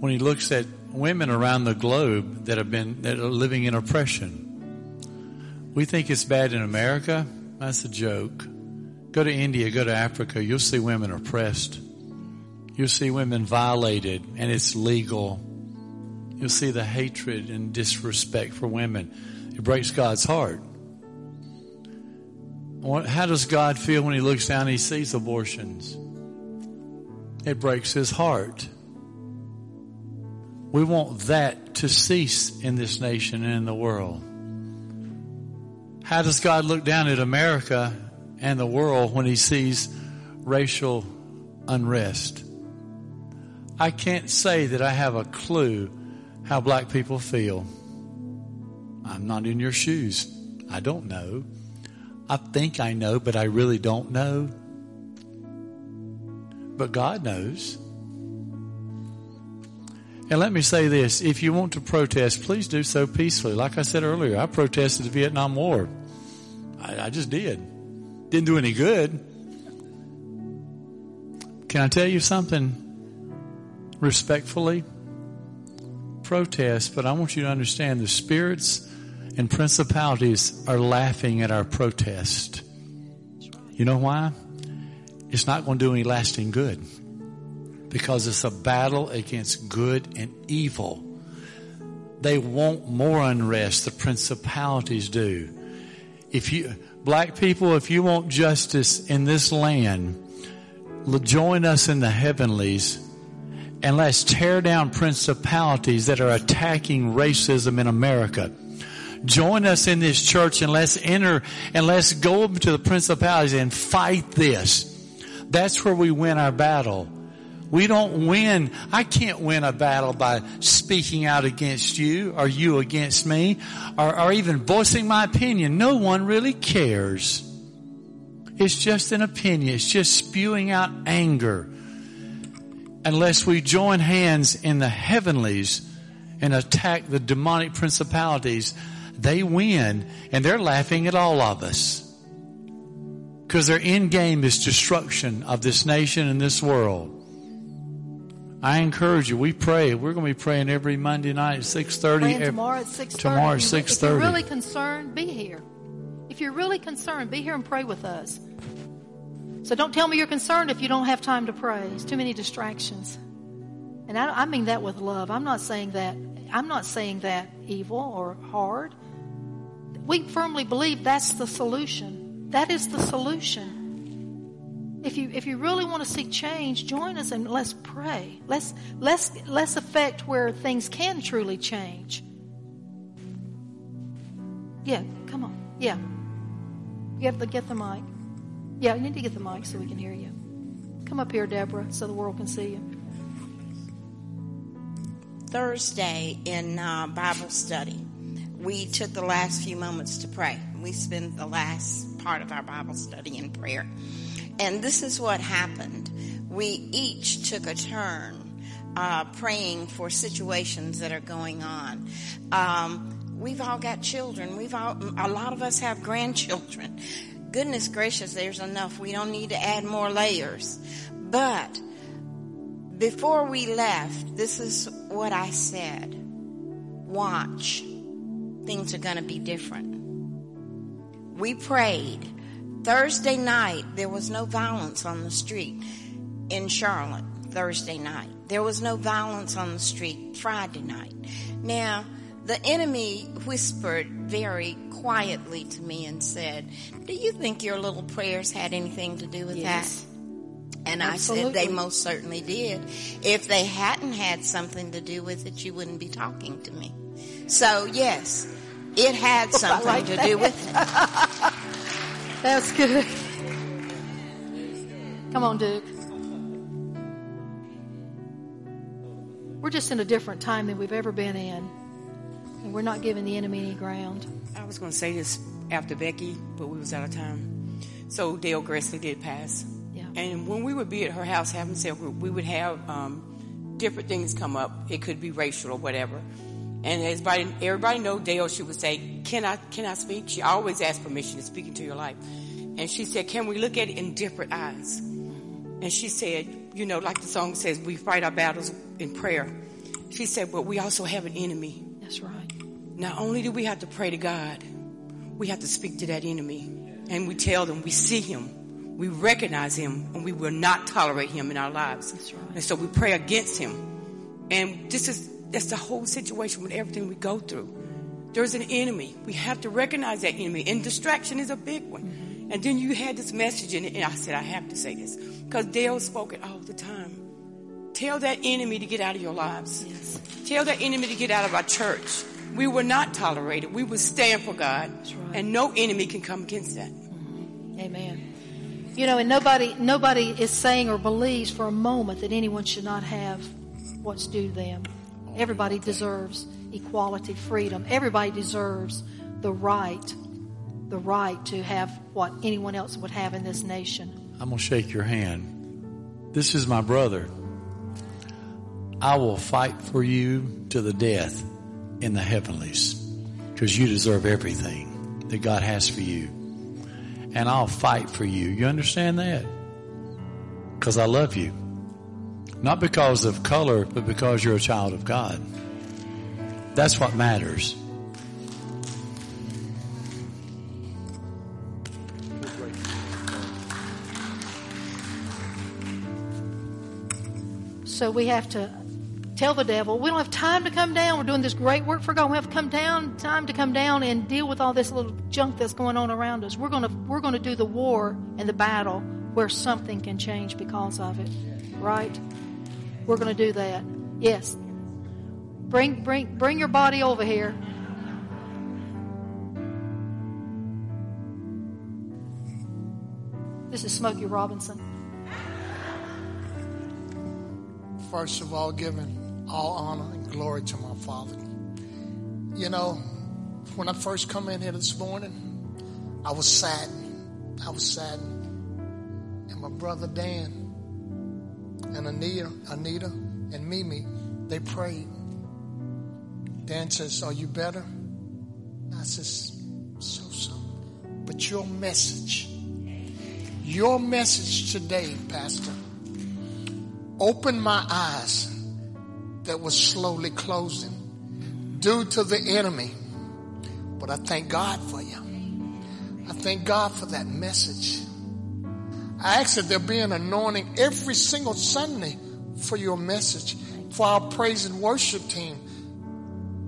when He looks at women around the globe that have been that are living in oppression? We think it's bad in America. That's a joke. Go to India, go to Africa, you'll see women oppressed. You'll see women violated and it's legal. You'll see the hatred and disrespect for women. It breaks God's heart. How does God feel when He looks down and He sees abortions? It breaks His heart. We want that to cease in this nation and in the world. How does God look down at America and the world when He sees racial unrest? I can't say that I have a clue how black people feel. I'm not in your shoes. I don't know. I think I know, but I really don't know. But God knows. And let me say this if you want to protest, please do so peacefully. Like I said earlier, I protested the Vietnam War. I, I just did. Didn't do any good. Can I tell you something? Respectfully, protest, but I want you to understand the spirits and principalities are laughing at our protest. You know why? It's not going to do any lasting good because it's a battle against good and evil. They want more unrest. The principalities do. If you, black people, if you want justice in this land, join us in the heavenlies and let's tear down principalities that are attacking racism in America. Join us in this church and let's enter and let's go to the principalities and fight this. That's where we win our battle. We don't win. I can't win a battle by speaking out against you or you against me or, or even voicing my opinion. No one really cares. It's just an opinion. It's just spewing out anger. Unless we join hands in the heavenlies and attack the demonic principalities, they win and they're laughing at all of us. Because their end game is destruction of this nation and this world. I encourage you. We pray. We're going to be praying every Monday night at six thirty. Tomorrow at six thirty. Tomorrow at six thirty. If you're really concerned, be here. If you're really concerned, be here and pray with us. So don't tell me you're concerned if you don't have time to pray. It's too many distractions. And I, I mean that with love. I'm not saying that. I'm not saying that evil or hard. We firmly believe that's the solution. That is the solution. If you if you really want to see change, join us and let's pray. Let's let's let's affect where things can truly change. Yeah, come on. Yeah. You have to get the mic. Yeah, you need to get the mic so we can hear you. Come up here, Deborah, so the world can see you. Thursday in uh, Bible study, we took the last few moments to pray. We spent the last part of our Bible study in prayer. And this is what happened. We each took a turn uh, praying for situations that are going on. Um, we've all got children. We've all, a lot of us have grandchildren. Goodness gracious, there's enough. We don't need to add more layers. But before we left, this is what I said. Watch. Things are going to be different. We prayed Thursday night, there was no violence on the street in Charlotte. Thursday night. There was no violence on the street Friday night. Now, the enemy whispered very quietly to me and said, Do you think your little prayers had anything to do with yes. that? And Absolutely. I said they most certainly did. If they hadn't had something to do with it, you wouldn't be talking to me. So, yes, it had oh, something like to that. do with it. That's good. Come on, Duke. We're just in a different time than we've ever been in. And we're not giving the enemy any ground. I was going to say this after Becky, but we was out of time. So Dale Grassley did pass. Yeah. And when we would be at her house having cell group, we would have um, different things come up. It could be racial or whatever. And everybody, everybody know Dale, she would say, can I, can I speak? She always asked permission to speak into your life. And she said, can we look at it in different eyes? And she said, you know, like the song says, we fight our battles in prayer. She said, but we also have an enemy. That's right. Not only do we have to pray to God, we have to speak to that enemy. And we tell them we see him, we recognize him, and we will not tolerate him in our lives. That's right. And so we pray against him. And this is that's the whole situation with everything we go through. There's an enemy. We have to recognize that enemy. And distraction is a big one. Mm-hmm. And then you had this message in it, and I said, I have to say this. Because Dale spoke it all the time. Tell that enemy to get out of your lives. Yes. Tell that enemy to get out of our church. We will not tolerate it. We will stand for God. Right. And no enemy can come against that. Mm-hmm. Amen. You know, and nobody nobody is saying or believes for a moment that anyone should not have what's due them. Everybody deserves equality, freedom. Everybody deserves the right, the right to have what anyone else would have in this nation. I'm going to shake your hand. This is my brother. I will fight for you to the death in the heavenlies because you deserve everything that God has for you. And I'll fight for you. You understand that? Because I love you. Not because of color, but because you're a child of God. That's what matters. So we have to tell the devil, we don't have time to come down. We're doing this great work for God. We have come down, time to come down and deal with all this little junk that's going on around us. We're gonna we're gonna do the war and the battle where something can change because of it. Right? We're gonna do that. Yes. Bring bring bring your body over here. This is Smokey Robinson. First of all, giving all honor and glory to my Father. You know, when I first come in here this morning, I was saddened. I was saddened. And my brother Dan and Anita, Anita and Mimi, they prayed. Dan says, Are you better? I says, So so. But your message, your message today, Pastor, opened my eyes that was slowly closing due to the enemy. But I thank God for you. I thank God for that message. I ask that there be an anointing every single Sunday for your message, for our praise and worship team,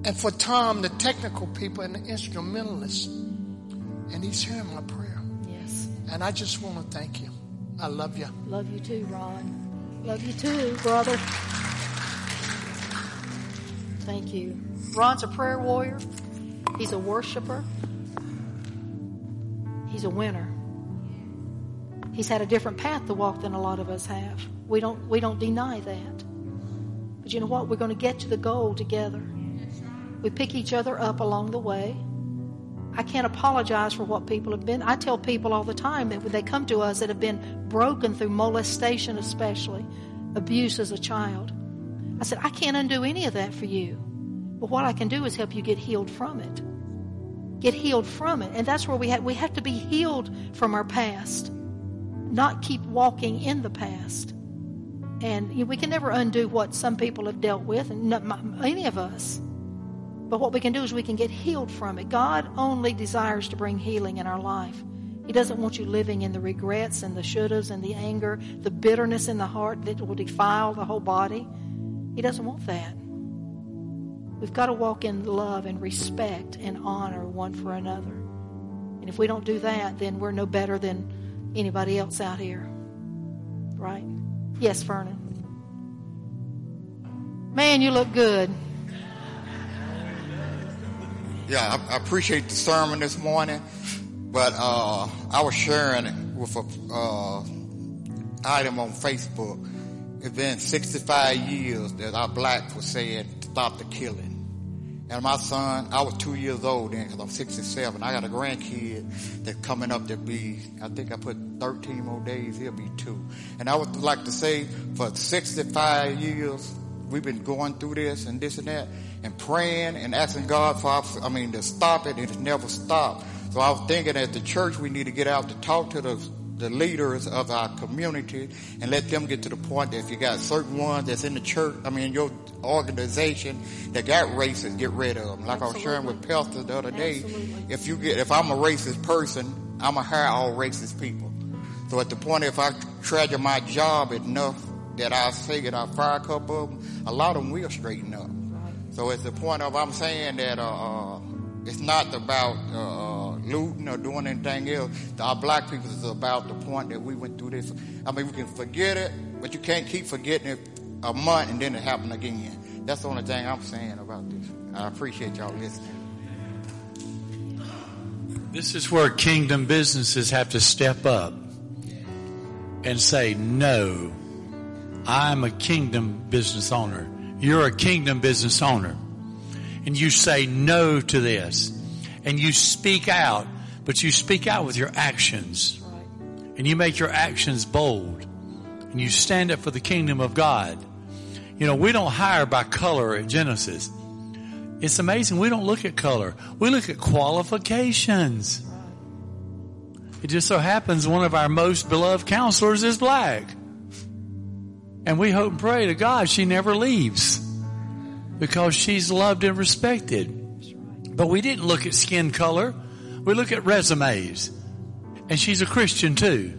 and for Tom, the technical people, and the instrumentalists. And he's hearing my prayer. Yes. And I just want to thank you. I love you. Love you too, Ron. Love you too, brother. Thank you. Ron's a prayer warrior. He's a worshiper. He's a winner. He's had a different path to walk than a lot of us have. We don't we don't deny that. But you know what? We're going to get to the goal together. We pick each other up along the way. I can't apologize for what people have been. I tell people all the time that when they come to us that have been broken through molestation, especially abuse as a child, I said, I can't undo any of that for you. But what I can do is help you get healed from it. Get healed from it. And that's where we have, we have to be healed from our past, not keep walking in the past. And we can never undo what some people have dealt with, and not any of us. But what we can do is we can get healed from it. God only desires to bring healing in our life. He doesn't want you living in the regrets and the shouldas and the anger, the bitterness in the heart that will defile the whole body. He doesn't want that. We've got to walk in love and respect and honor one for another. And if we don't do that, then we're no better than anybody else out here. Right? Yes, Vernon. Man, you look good. Yeah, I, appreciate the sermon this morning, but uh, I was sharing it with a uh, item on Facebook. It's been 65 years that our blacks were saying stop the killing. And my son, I was two years old then because I'm 67. I got a grandkid that's coming up to be, I think I put 13 more days, he'll be two. And I would like to say for 65 years, we've been going through this and this and that and praying and asking God for, our, I mean, to stop it and it's never stopped. So I was thinking at the church we need to get out to talk to the the leaders of our community and let them get to the point that if you got certain ones that's in the church, I mean, your organization that got racist, get rid of them. Like Absolutely. I was sharing with Pelster the other day, Absolutely. if you get, if I'm a racist person, I'm gonna hire all racist people. So at the point, if I treasure my job enough that I say that I fire a couple of them, a lot of them will straighten up. So it's the point of I'm saying that uh, uh, it's not about uh, looting or doing anything else. Our black people is about the point that we went through this. I mean, we can forget it, but you can't keep forgetting it a month and then it happened again. That's the only thing I'm saying about this. I appreciate y'all listening. This is where kingdom businesses have to step up and say, no, I'm a kingdom business owner. You're a kingdom business owner. And you say no to this and you speak out, but you speak out with your actions. And you make your actions bold. And you stand up for the kingdom of God. You know, we don't hire by color at Genesis. It's amazing. We don't look at color. We look at qualifications. It just so happens one of our most beloved counselors is black. And we hope and pray to God she never leaves. because she's loved and respected. But we didn't look at skin color. We look at resumes. And she's a Christian too.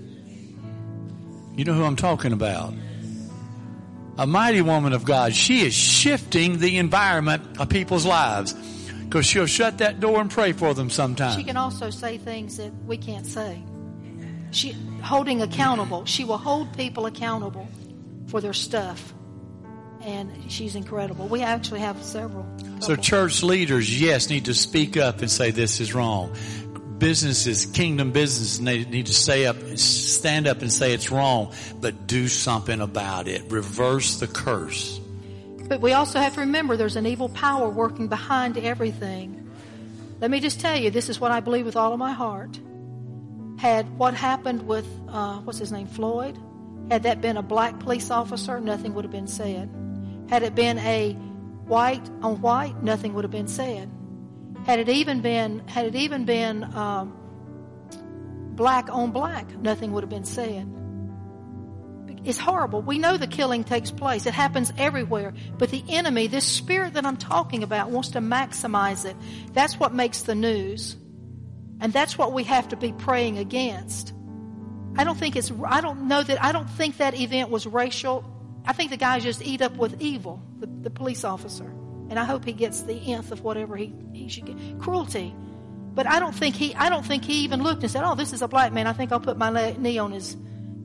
You know who I'm talking about. A mighty woman of God. She is shifting the environment of people's lives because she'll shut that door and pray for them sometimes. She can also say things that we can't say. She holding accountable. She will hold people accountable for their stuff. And she's incredible. We actually have several. So church leaders, yes, need to speak up and say this is wrong. Businesses, kingdom businesses, need, need to stay up, stand up and say it's wrong, but do something about it. Reverse the curse. But we also have to remember there's an evil power working behind everything. Let me just tell you, this is what I believe with all of my heart. Had what happened with, uh, what's his name, Floyd, had that been a black police officer, nothing would have been said. Had it been a white on white, nothing would have been said. Had it even been, had it even been um, black on black, nothing would have been said. It's horrible. We know the killing takes place. It happens everywhere. But the enemy, this spirit that I'm talking about, wants to maximize it. That's what makes the news. And that's what we have to be praying against. I don't think it's, I don't know that, I don't think that event was racial. I think the guy just eat up with evil, the, the police officer. And I hope he gets the nth of whatever he, he should get. Cruelty. But I don't think he, I don't think he even looked and said, oh, this is a black man. I think I'll put my knee on his,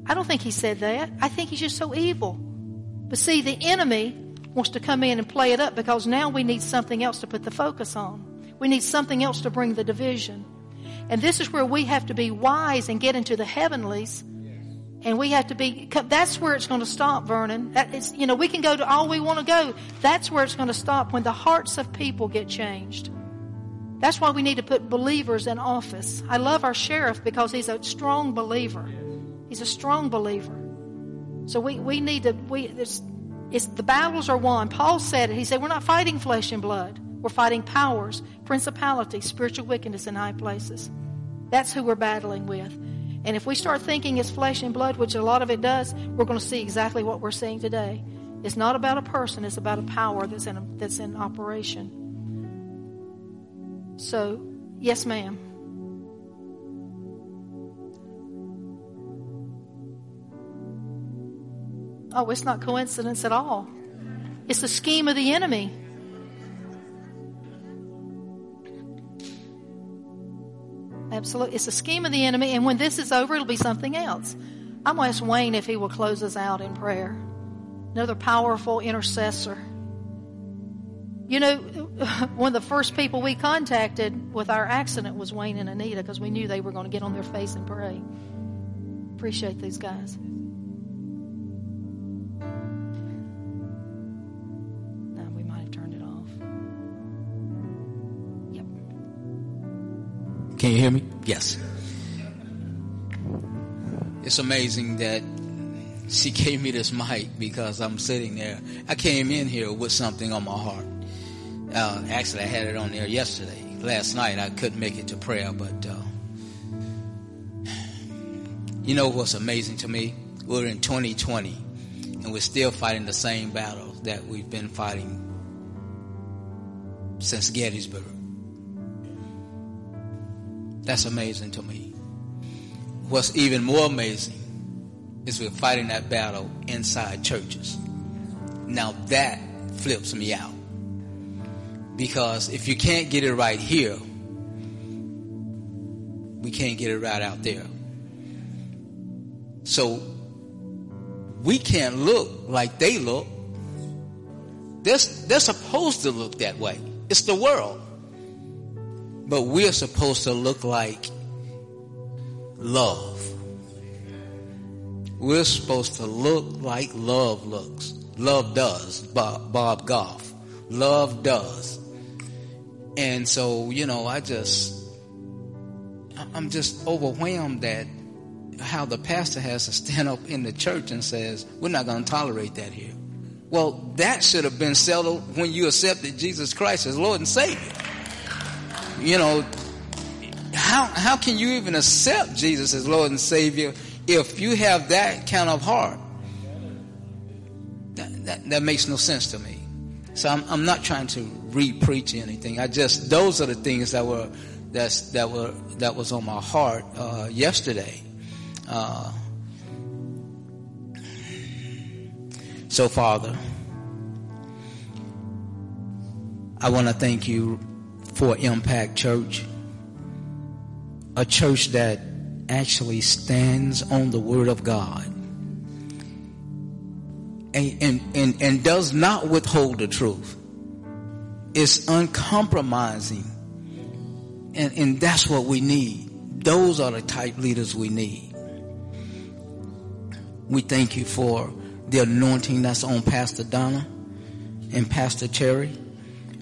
I don't think he said that. I think he's just so evil. But see, the enemy wants to come in and play it up because now we need something else to put the focus on. We need something else to bring the division. And this is where we have to be wise and get into the heavenlies. And we have to be, that's where it's going to stop, Vernon. That is, you know, we can go to all we want to go. That's where it's going to stop when the hearts of people get changed. That's why we need to put believers in office. I love our sheriff because he's a strong believer. He's a strong believer. So we, we need to, we, it's, the battles are won. Paul said it. He said, we're not fighting flesh and blood. We're fighting powers, principalities, spiritual wickedness in high places. That's who we're battling with. And if we start thinking it's flesh and blood, which a lot of it does, we're going to see exactly what we're seeing today. It's not about a person, it's about a power that's in, a, that's in operation. So, yes, ma'am. Oh, it's not coincidence at all. It's the scheme of the enemy. Absolutely. It's a scheme of the enemy. And when this is over, it'll be something else. I'm going to ask Wayne if he will close us out in prayer. Another powerful intercessor. You know, one of the first people we contacted with our accident was Wayne and Anita because we knew they were going to get on their face and pray. Appreciate these guys. Can you hear me? Yes. It's amazing that she gave me this mic because I'm sitting there. I came in here with something on my heart. Uh, actually, I had it on there yesterday. Last night, I couldn't make it to prayer, but uh, you know what's amazing to me? We're in 2020, and we're still fighting the same battles that we've been fighting since Gettysburg. That's amazing to me. What's even more amazing is we're fighting that battle inside churches. Now that flips me out. Because if you can't get it right here, we can't get it right out there. So we can't look like they look. They're, they're supposed to look that way. It's the world. But we're supposed to look like love. We're supposed to look like love looks. Love does. Bob, Bob Goff. Love does. And so, you know, I just, I'm just overwhelmed that how the pastor has to stand up in the church and says, we're not going to tolerate that here. Well, that should have been settled when you accepted Jesus Christ as Lord and Savior you know, how, how can you even accept Jesus as Lord and Savior if you have that kind of heart? That, that, that makes no sense to me. So I'm, I'm not trying to re-preach anything. I just those are the things that were that's that were that was on my heart uh, yesterday. Uh, so Father, I want to thank you for Impact Church, a church that actually stands on the Word of God and, and, and, and does not withhold the truth. It's uncompromising. And, and that's what we need. Those are the type leaders we need. We thank you for the anointing that's on Pastor Donna and Pastor Cherry.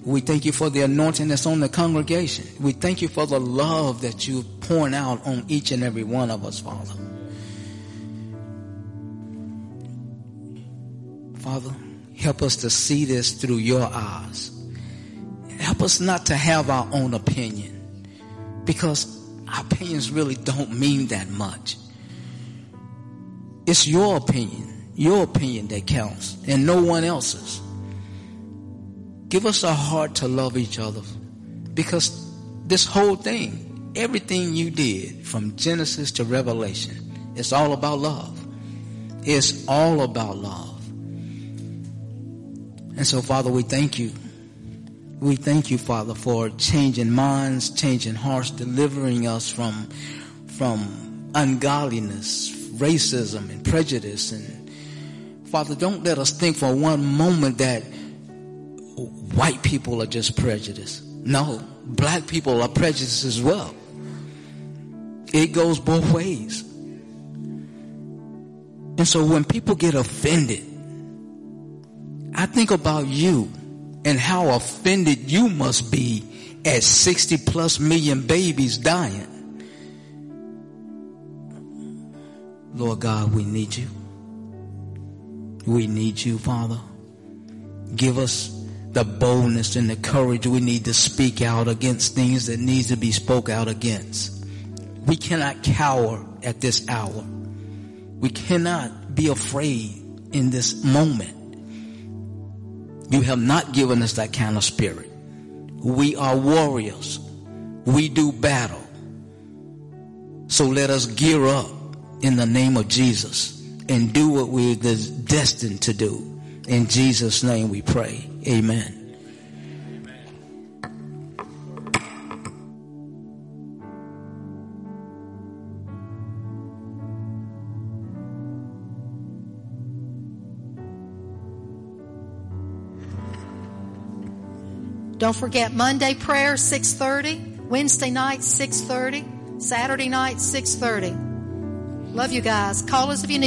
We thank you for the anointing that's on the congregation. We thank you for the love that you're pouring out on each and every one of us, Father. Father, help us to see this through your eyes. Help us not to have our own opinion because our opinions really don't mean that much. It's your opinion, your opinion that counts and no one else's. Give us a heart to love each other because this whole thing, everything you did from Genesis to Revelation, it's all about love. It's all about love. And so, Father, we thank you. We thank you, Father, for changing minds, changing hearts, delivering us from, from ungodliness, racism, and prejudice. And Father, don't let us think for one moment that white people are just prejudiced. No, black people are prejudiced as well. It goes both ways. And so when people get offended, I think about you and how offended you must be at 60 plus million babies dying. Lord God, we need you. We need you, Father. Give us the boldness and the courage we need to speak out against things that needs to be spoke out against. We cannot cower at this hour. We cannot be afraid in this moment. You have not given us that kind of spirit. We are warriors. We do battle. So let us gear up in the name of Jesus and do what we're destined to do. In Jesus' name we pray. Amen. Don't forget Monday prayer 6:30, Wednesday night 6:30, Saturday night 6:30. Love you guys. Call us if you need